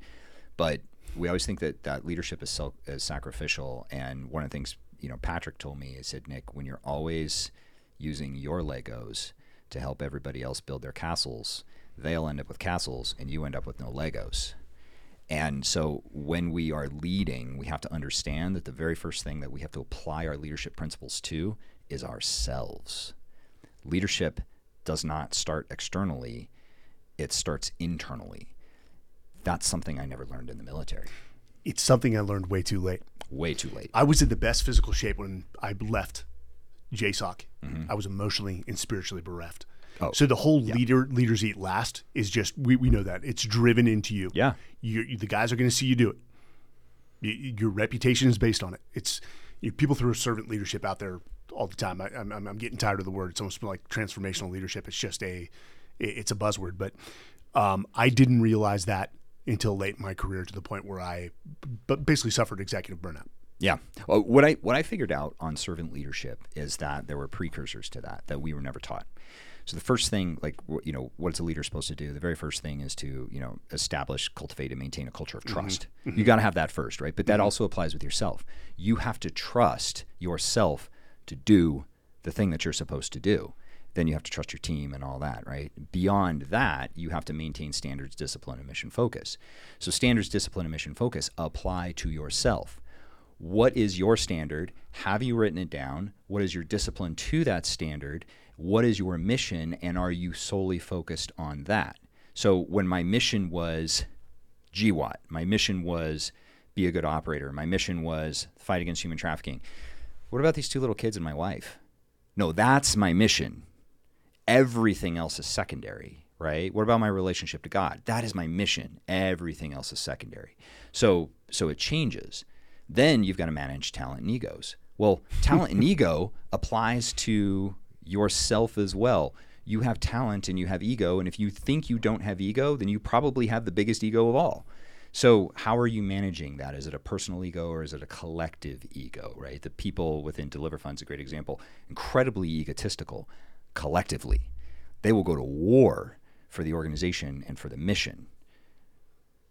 But we always think that that leadership is, self, is sacrificial. And one of the things you know Patrick told me, he said, Nic, when you're always using your Legos to help everybody else build their castles, they'll end up with castles, and you end up with no Legos. And so when we are leading, we have to understand that the very first thing that we have to apply our leadership principles to is ourselves. Leadership does not start externally, it starts internally that's something I never learned in the military. It's something I learned way too late. Way too late. I was in the best physical shape when I left JSOC. Mm-hmm. I was emotionally and spiritually bereft. Oh, so the whole yeah. leader leaders eat last is just we, we know that it's driven into you. Yeah, you, you, the guys are going to see you do it. You, your reputation is based on it. It's you, people throw servant leadership out there all the time. I, am I'm, I'm getting tired of the word. It's almost like transformational leadership. It's just a it's a buzzword, but um, I didn't realize that until late in my career to the point where I basically suffered executive burnout. Yeah. Well, what I what I figured out on servant leadership is that there were precursors to that that we were never taught. So the first thing, like you know, what's a leader supposed to do? The very first thing is to you know establish, cultivate, and maintain a culture of mm-hmm. trust. Mm-hmm. You got to have that first, right? But that mm-hmm. also applies with yourself. You have to trust yourself to do the thing that you're supposed to do then you have to trust your team and all that, right? Beyond that, you have to maintain standards, discipline, and mission focus. So, standards, discipline, and mission focus apply to yourself. What is your standard? Have you written it down? What is your discipline to that standard? What is your mission? And are you solely focused on that? So, when my mission was GWOT. My mission was be a good operator. My mission was fight against human trafficking. What about these two little kids and my wife? No, that's my mission. Everything else is secondary, right? What about my relationship to God? That is my mission. Everything else is secondary. So so it changes. Then you've got to manage talent and egos. Well, talent and ego applies to yourself as well. You have talent and you have ego, and if you think you don't have ego, then you probably have the biggest ego of all. So, how are you managing that? Is it a personal ego or is it a collective ego, right? The people within Deliver Fund's a great example, incredibly egotistical collectively. They will go to war for the organization and for the mission,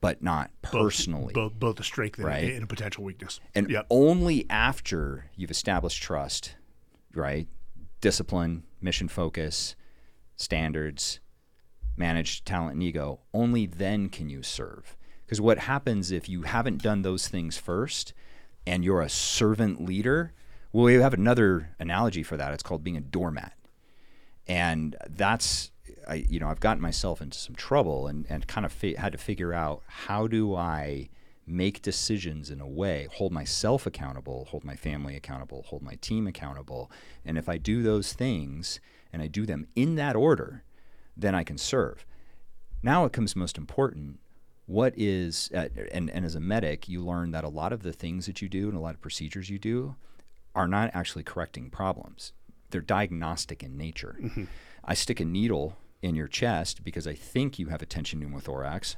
but not personally. Both, both, both a strength and, right? and a potential weakness. And yep. only after you've established trust, right? Discipline, mission focus, standards, manage talent and ego, only then can you serve. Because what happens if you haven't done those things first and you're a servant leader? Well, we have another analogy for that. It's called being a doormat. And that's, I, you know, I've gotten myself into some trouble and, and kind of fi- had to figure out how do I make decisions in a way, hold myself accountable, hold my family accountable, hold my team accountable. And if I do those things and I do them in that order, then I can serve. Now it comes most important what is uh, and, and as a medic you learn that a lot of the things that you do and a lot of procedures you do are not actually correcting problems they're diagnostic in nature mm-hmm. i stick a needle in your chest because i think you have a tension pneumothorax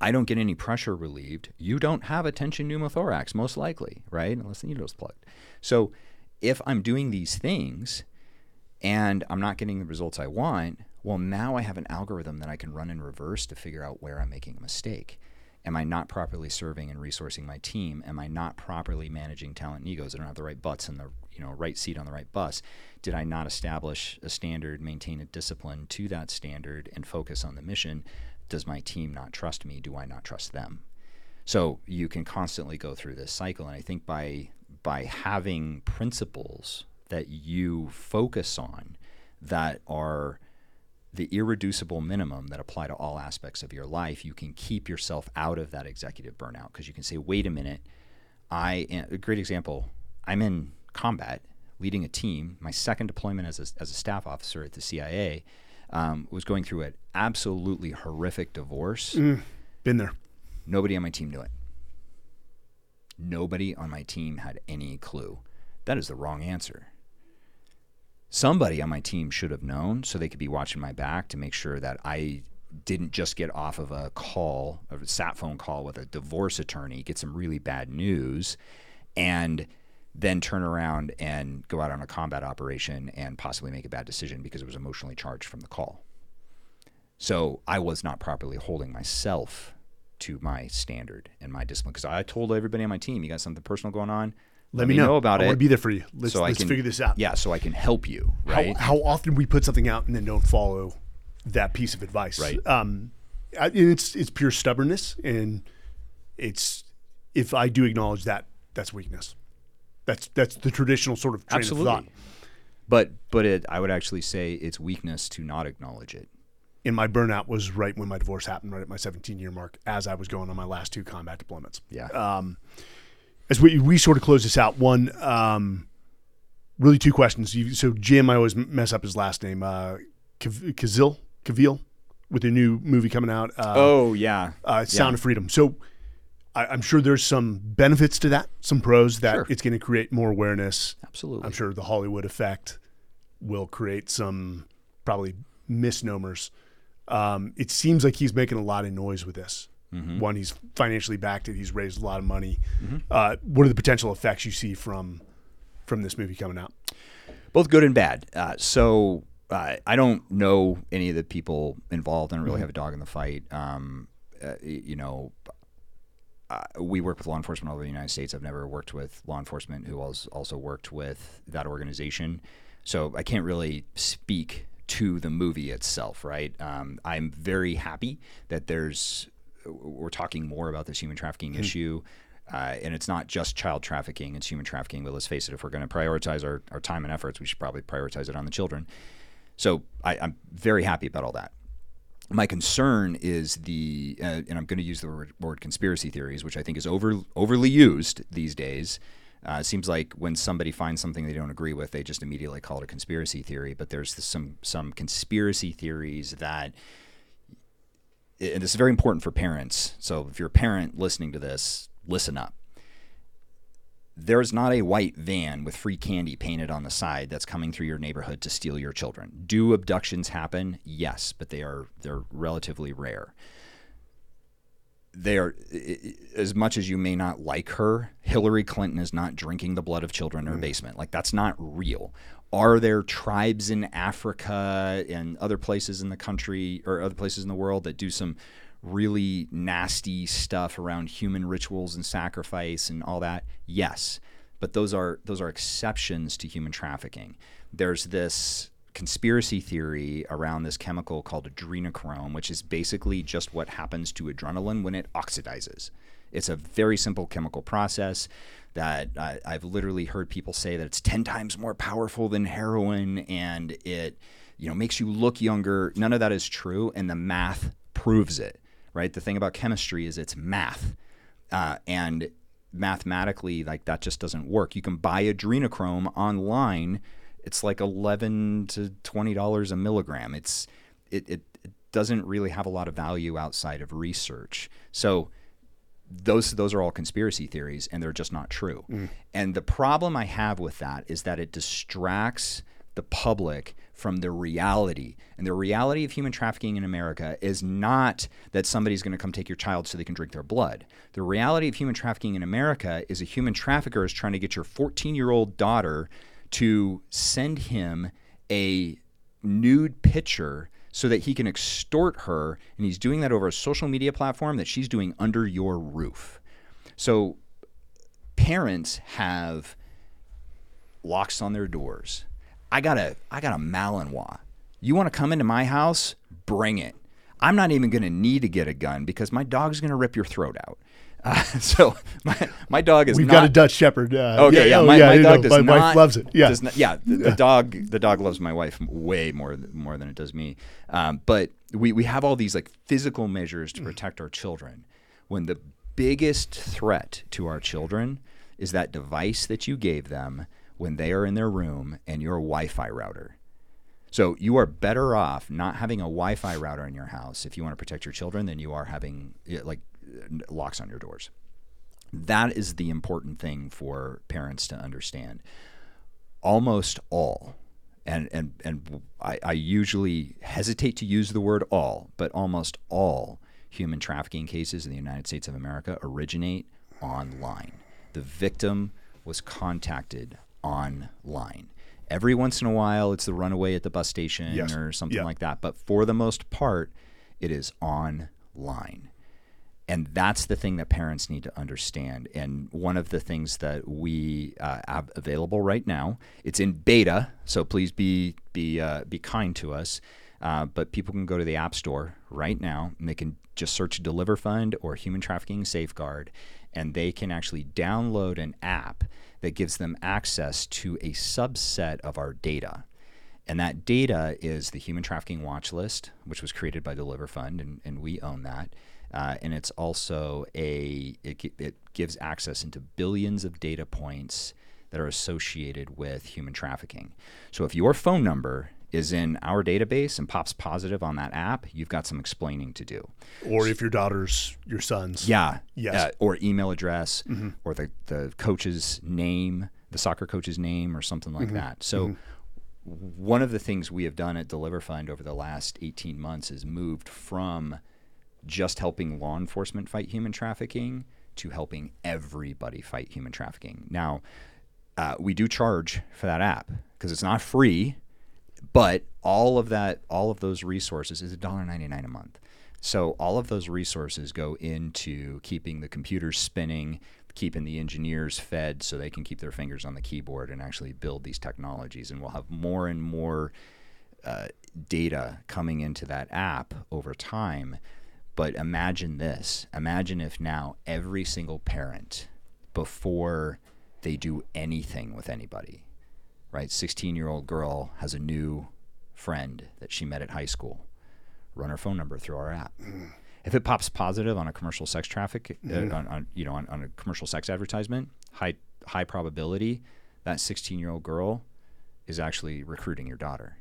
i don't get any pressure relieved you don't have a tension pneumothorax most likely right unless the needle's plugged so if i'm doing these things and i'm not getting the results i want well, now I have an algorithm that I can run in reverse to figure out where I'm making a mistake. Am I not properly serving and resourcing my team? Am I not properly managing talent and egos? I don't have the right butts in the you know right seat on the right bus. Did I not establish a standard, maintain a discipline to that standard, and focus on the mission? Does my team not trust me? Do I not trust them? So you can constantly go through this cycle, and I think by by having principles that you focus on that are the irreducible minimum that apply to all aspects of your life, you can keep yourself out of that executive burnout because you can say, wait a minute, I am, a great example. I'm in combat, leading a team. My second deployment as a, as a staff officer at the CIA um, was going through an absolutely horrific divorce. Mm, been there. Nobody on my team knew it. Nobody on my team had any clue. That is the wrong answer somebody on my team should have known so they could be watching my back to make sure that I didn't just get off of a call, a sat phone call with a divorce attorney, get some really bad news, and then turn around and go out on a combat operation and possibly make a bad decision because it was emotionally charged from the call. So I was not properly holding myself to my standard and my discipline because I told everybody on my team, you got something personal going on, let, me know, know about I it. I want to be there for you. Let's, so let's can, figure this out. Yeah, so I can help you. Right? How, how, often we put something out and then don't follow that piece of advice. Right. Um, it's it's pure stubbornness, and it's if I do acknowledge that, that's weakness. That's that's the traditional sort of train Absolutely. of thought. But but it, I would actually say it's weakness to not acknowledge it. And my burnout was right when my divorce happened, right at my 17 year mark, as I was going on my last two combat deployments. Yeah. Um, as we, we sort of close this out, one, um, really two questions. You, so Jim, I always mess up his last name, uh, Kazil, Kavil, with a new movie coming out. Uh, oh yeah, uh, Sound yeah. of Freedom. So I, am sure there's some benefits to that, some pros that sure. it's going to create more awareness. Absolutely. I'm sure the Hollywood effect will create some probably misnomers. Um, it seems like he's making a lot of noise with this. Mm-hmm. One, he's financially backed it. He's raised a lot of money. Mm-hmm. Uh, what are the potential effects you see from from this movie coming out? Both good and bad. Uh, so uh, I don't know any of the people involved. I don't really mm-hmm. have a dog in the fight. Um, uh, you know, uh, we work with law enforcement all over the United States. I've never worked with law enforcement who also worked with that organization. So I can't really speak to the movie itself, right? Um, I'm very happy that there's we're talking more about this human trafficking mm-hmm. issue. Uh, and it's not just child trafficking, it's human trafficking. But let's face it, if we're going to prioritize our, our time and efforts, we should probably prioritize it on the children. So I, am very happy about all that. My concern is the, uh, and I'm going to use the word, word, conspiracy theories, which I think is over overly used these days. Uh, seems like when somebody finds something they don't agree with, they just immediately call it a conspiracy theory. But there's some some conspiracy theories that, and this is very important for parents. So if you're a parent listening to this, listen up there's not a white van with free candy painted on the side that's coming through your neighborhood to steal your children. Do abductions happen? Yes, but they are they're relatively rare. They are as much as you may not like her, Hillary Clinton is not drinking the blood of children in her mm. basement. Like that's not real. Are there tribes in Africa and other places in the country or other places in the world that do some really nasty stuff around human rituals and sacrifice and all that? Yes, but those are those are exceptions to human trafficking. There's this conspiracy theory around this chemical called adrenochrome, which is basically just what happens to adrenaline when it oxidizes. It's a very simple chemical process that I've literally heard people say that it's 10 times more powerful than heroin and it you know makes you look younger. None of that is true and the math proves it right? The thing about chemistry is it's math, uh, and mathematically, like that just doesn't work. You can buy adrenochrome online. It's like eleven to twenty dollars a milligram. It's it, it it doesn't really have a lot of value outside of research. So those those are all conspiracy theories and they're just not true. Mm. And the problem I have with that is that it distracts the public from the reality. And the reality of human trafficking in America is not that somebody's going to come take your child so they can drink their blood. The reality of human trafficking in America is a human trafficker is trying to get your 14 year old daughter to send him a nude picture so that he can extort her. And he's doing that over a social media platform that she's doing under your roof. So parents have locks on their doors I got a I got a Malinois. You want to come into my house? Bring it. I'm not even going to need to get a gun because my dog's going to rip your throat out. Uh, so my, my dog is. We've not, got a Dutch Shepherd. Uh, okay, yeah, yeah, my, yeah, my dog does my not. wife loves it. Yeah, not, yeah. The, the, dog, the dog loves my wife way more more than it does me. Um, but we we have all these like physical measures to protect our children. When the biggest threat to our children is that device that you gave them when they are in their room and your Wi Fi router. So you are better off not having a Wi Fi router in your house if you want to protect your children than you are having like locks on your doors. That is the important thing for parents to understand. Almost all, and, and, and I, I usually hesitate to use the word all, but almost all human trafficking cases in the United States of America originate online. The victim was contacted online. Every once in a while, it's the runaway at the bus station yes. or something like that. But for the most part, it is online. And that's the thing that parents need to understand. And one of the things that we uh, have available right now, it's in beta, so please be be uh, be kind to us. Uh, but people can go to the App Store right now and they can just search Deliver Fund or Human Trafficking Safeguard, and they can actually download an app that gives them access to a subset of our data. And that data is the Human Trafficking Watch List, which was created by the Deliver Fund, and, and we own that. Uh, and it's also a it, it gives access into billions of data points that are associated with human trafficking. So if your phone number is in our database and pops positive on that app, you've got some explaining to do. Or if your daughter's your son's. Yeah. Yes. Uh, or email address mm-hmm. or the, the coach's name, the soccer coach's name or something like mm-hmm. that. So mm-hmm. one of the things we have done at Deliver Fund over the last 18 months is moved from just helping law enforcement fight human trafficking to helping everybody fight human trafficking. Now, uh, we do charge for that app because it's not free but all of that, all of those resources is $1.99 a month. So all of those resources go into keeping the computers spinning, keeping the engineers fed so they can keep their fingers on the keyboard and actually build these technologies. And we'll have more and more uh, data coming into that app over time. But imagine this imagine if now every single parent, before they do anything with anybody, right? 16 year old girl has a new friend that she met at high school, run her phone number through our app. If it pops positive on a commercial sex traffic, uh, on, on, you know, on, on a commercial sex advertisement, high high probability that 16 year old girl is actually recruiting your daughter.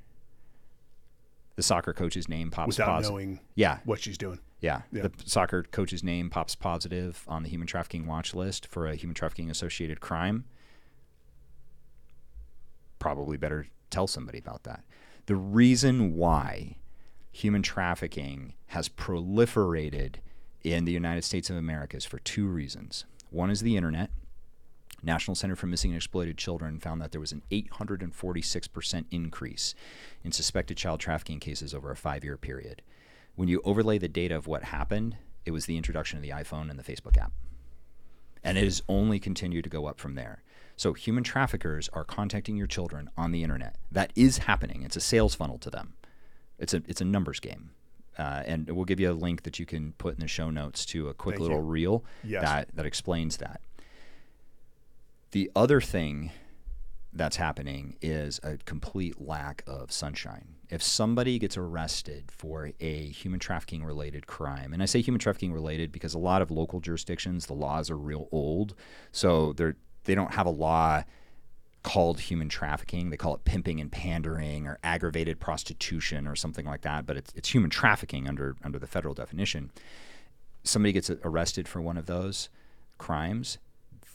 The soccer coach's name pops without positive. knowing Yeah, what she's doing. yeah. Yeah. The soccer coach's name pops positive on the human trafficking watch list for a human trafficking associated crime. Probably better tell somebody about that. The reason why human trafficking has proliferated in the United States of America is for two reasons. One is the internet. National Center for Missing and Exploited Children found that there was an 846% increase in suspected child trafficking cases over a five year period. When you overlay the data of what happened, it was the introduction of the iPhone and the Facebook app. And it has only continued to go up from there. So, human traffickers are contacting your children on the internet. That is happening. It's a sales funnel to them. It's a it's a numbers game, uh, and we'll give you a link that you can put in the show notes to a quick Thank little you. reel Yes. that that explains that. The other thing that's happening is a complete lack of sunshine. If somebody gets arrested for a human trafficking related crime, and I say human trafficking related because a lot of local jurisdictions, the laws are real old, so they're they don't have a law called human trafficking. They call it pimping and pandering or aggravated prostitution or something like that, but it's, it's human trafficking under under the federal definition. Somebody gets arrested for one of those crimes,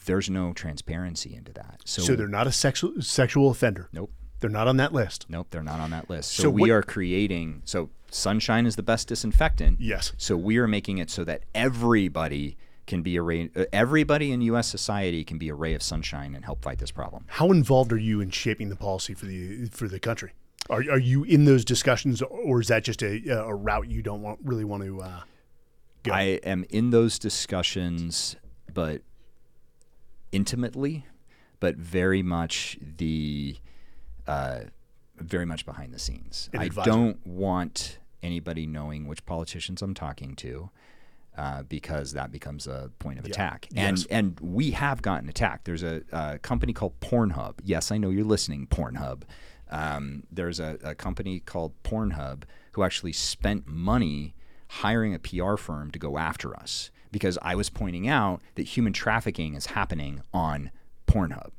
there's no transparency into that. So, So they're not a sexual sexual offender. nope, They're not on that list. nope, they're not on that list. So, So we what- are creating so sunshine is the best disinfectant. Yes. So we are making it so that everybody can be a ray, uh, everybody in U.S. society can be a ray of sunshine and help fight this problem. How involved are you in shaping the policy for the for the country? Are, are you in those discussions, or is that just a, a route you don't want really want to? Uh, go? I am in those discussions, but intimately, but very much the uh, very much behind the scenes. I don't want anybody knowing which politicians I'm talking to. Uh, because that becomes a point of attack, and Yes. and we have gotten attacked. There's a, a company called Pornhub. Yes, I know you're listening, Pornhub. Um, there's a, a company called Pornhub who actually spent money hiring a PR firm to go after us because I was pointing out that human trafficking is happening on Pornhub.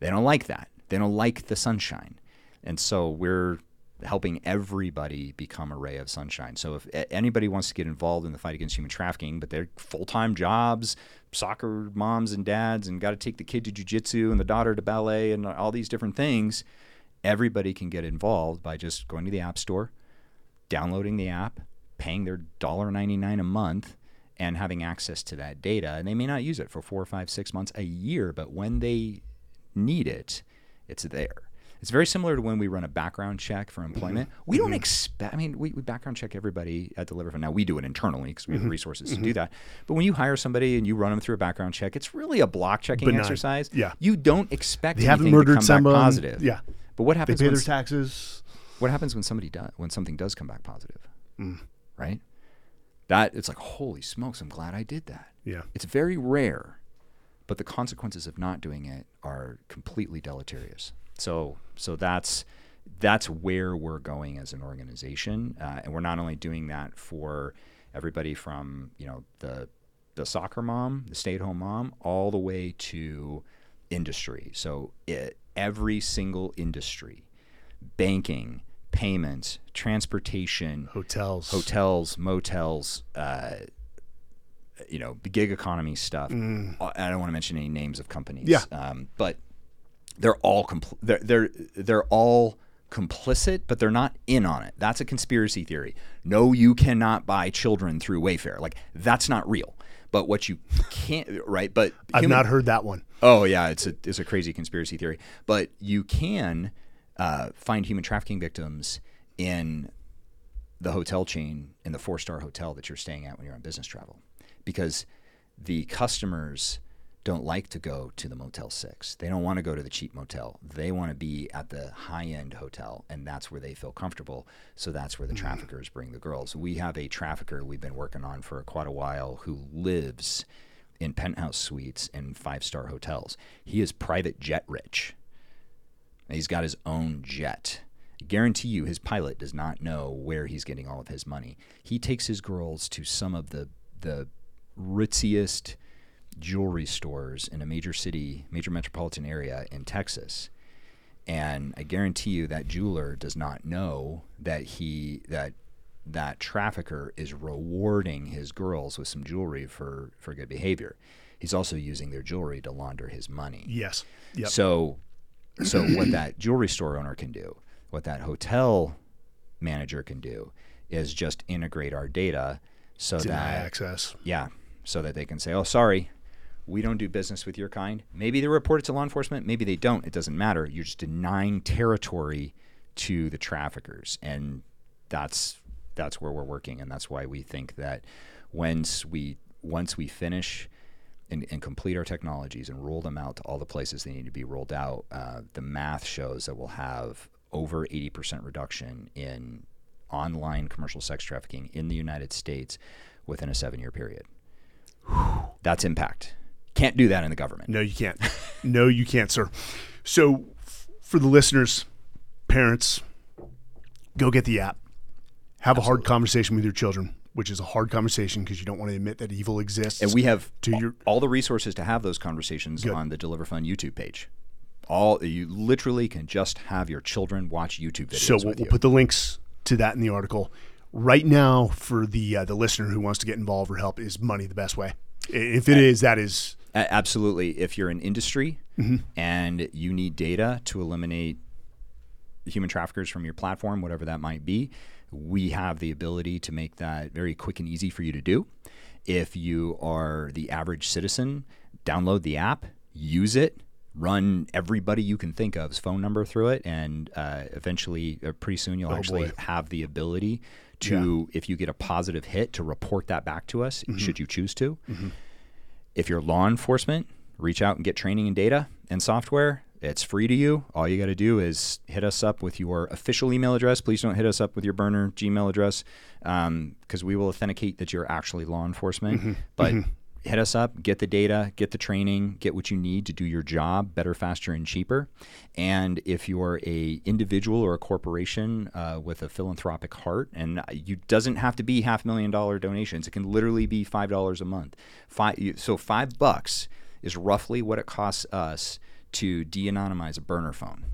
They don't like that. They don't like the sunshine. And so we're helping everybody become a ray of sunshine. So if anybody wants to get involved in the fight against human trafficking, but they're full-time jobs, soccer moms and dads and got to take the kid to jujitsu and the daughter to ballet and all these different things, everybody can get involved by just going to the App Store, downloading the app, paying their $1.99 a month, and having access to that data. And they may not use it for four or five, six months, a year, but when they need it, it's there. It's very similar to when we run a background check for mm-hmm. employment. We don't mm-hmm. expect, I mean, we, we background check everybody at Deliver Fund. Now, we do it internally because we have the mm-hmm. resources to do that. But when you hire somebody and you run them through a background check, it's really a block checking Benign. exercise. Yeah. You don't expect they haven't murdered to come someone. back positive. Yeah, But what they happens pay when their taxes. what happens when somebody does when something does come back positive Mm. right that it's like holy smokes i'm glad i did that Yeah, it's very rare but the consequences of not doing it are completely deleterious so so that's that's where we're going as an organization uh, and we're not only doing that for everybody from you know the the soccer mom the stay-at-home mom all the way to industry so it, every single industry banking payments transportation hotels. hotels, motels, uh, you know, the gig economy stuff. Uh, I don't want to mention any names of companies. Yeah. Um, but they're all compl- they're they're they're all complicit, but they're not in on it. That's a conspiracy theory. No, you cannot buy children through Wayfair. Like that's not real. But what you can't, right? But I've human- not heard that one. Oh yeah, it's a it's a crazy conspiracy theory. But you can uh, find human trafficking victims in the hotel chain in the four star hotel that you're staying at when you're on business travel, because the customers don't like to go to the Motel Six. They don't want to go to the cheap motel. They want to be at the high end hotel, and that's where they feel comfortable. So that's where the mm-hmm. traffickers bring the girls. We have a trafficker we've been working on for quite a while who lives in penthouse suites in five star hotels. He is private jet rich. He's got his own jet. I guarantee you his pilot does not know where he's getting all of his money. He takes his girls to some of the the ritziest jewelry stores in a major city, major metropolitan area in Texas. And I guarantee you that jeweler does not know that he that that trafficker is rewarding his girls with some jewelry for for good behavior. He's also using their jewelry to launder his money. Yes. Yep. So so what that jewelry store owner can do, what that hotel manager can do is just integrate our data so Deny that access. yeah, so that they can say, "Oh, sorry, we don't do business with your kind." Maybe they report it to law enforcement, maybe they don't. It doesn't matter. You're just denying territory to the traffickers, and that's that's where we're working, and that's why we think that once we once we finish and, and complete our technologies and roll them out to all the places they need to be rolled out, uh, the math shows that we'll have over 80% reduction in online commercial sex trafficking in the United States within a seven year period. That's impact. Can't do that in the government. No, you can't. no, you can't, sir. So, f- for the listeners, parents, go get the app. Have a hard conversation with your children, which is a hard conversation because you don't want to admit that evil exists. And we have To your- all the resources to have those conversations on the Deliver Fund YouTube page. All you literally can just have your children watch YouTube videos so we'll, with we'll you. put the links to that in the article. Right now, for the uh, the listener who wants to get involved or help, is money the best way? If it is, that is Absolutely. If you're an industry Mm-hmm. and you need data to eliminate human traffickers from your platform, whatever that might be, we have the ability to make that very quick and easy for you to do. If you are the average citizen, download the app, use it, run everybody you can think of's phone number through it, and uh, eventually, uh, pretty soon, you'll actually boy. have the ability to, if you get a positive hit, to report that back to us, should you choose to. If you're law enforcement, reach out and get training and data and software. It's free to you. All you got to do is hit us up with your official email address. Please don't hit us up with your burner Gmail address um, because we will authenticate that you're actually law enforcement. Mm-hmm. But mm-hmm. Hit us up, get the data, get the training, get what you need to do your job better, faster, and cheaper. And if you're a individual or a corporation uh, with a philanthropic heart, and you doesn't have to be half million dollar donations, it can literally be five dollars a month. Five, so five bucks is roughly what it costs us to de-anonymize a burner phone.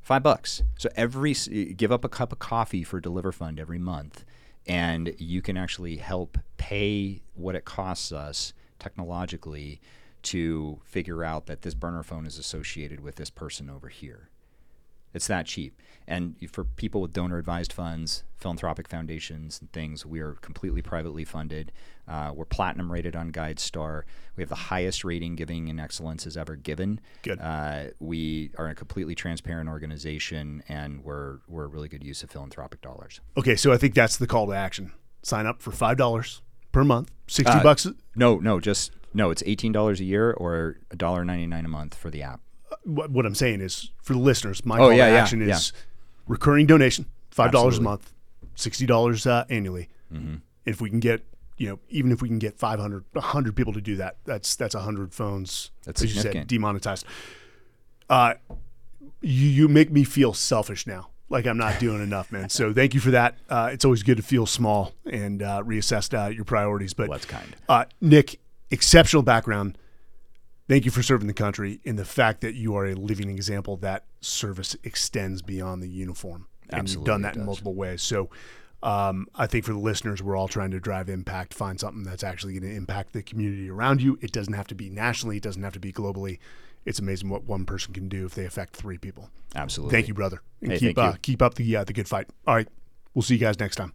Five bucks. So every give up a cup of coffee for Deliver Fund every month, and you can actually help pay what it costs us technologically to figure out that this burner phone is associated with this person over here. It's that cheap. And for people with donor advised funds, philanthropic foundations, and things, we are completely privately funded. Uh, we're platinum rated on GuideStar. We have the highest rating Giving in Excellence has ever given. Good. Uh, we are a completely transparent organization, and we're, we're a really good use of philanthropic dollars. okay. So I think that's the call to action. Sign up for five dollars per month, sixty Uh, bucks. No, no, just no. It's eighteen dollars a year or $1.99 a month for the app. What, what I'm saying is for the listeners, my Oh, call yeah, to yeah, action yeah. is recurring donation, five dollars a month, sixty dollars uh, annually. Mm-hmm. If we can get, you know, even if we can get 500, 100 people to do that, that's that's hundred phones. That's as you said, demonetized. Uh, you you make me feel selfish now, like I'm not doing enough, man. So thank you for that. Uh, it's always good to feel small and uh, reassess uh, your priorities. But Well, that's kind. uh, Nic, exceptional background. Thank you for serving the country and the fact that you are a living example that service extends beyond the uniform. And you've done that in multiple ways. So um, I think for the listeners, we're all trying to drive impact, find something that's actually going to impact the community around you. It doesn't have to be nationally, it doesn't have to be globally. It's amazing what one person can do if they affect three people. Absolutely. Thank you, brother. And Hey, keep uh, keep up the uh, the good fight. All right. We'll see you guys next time.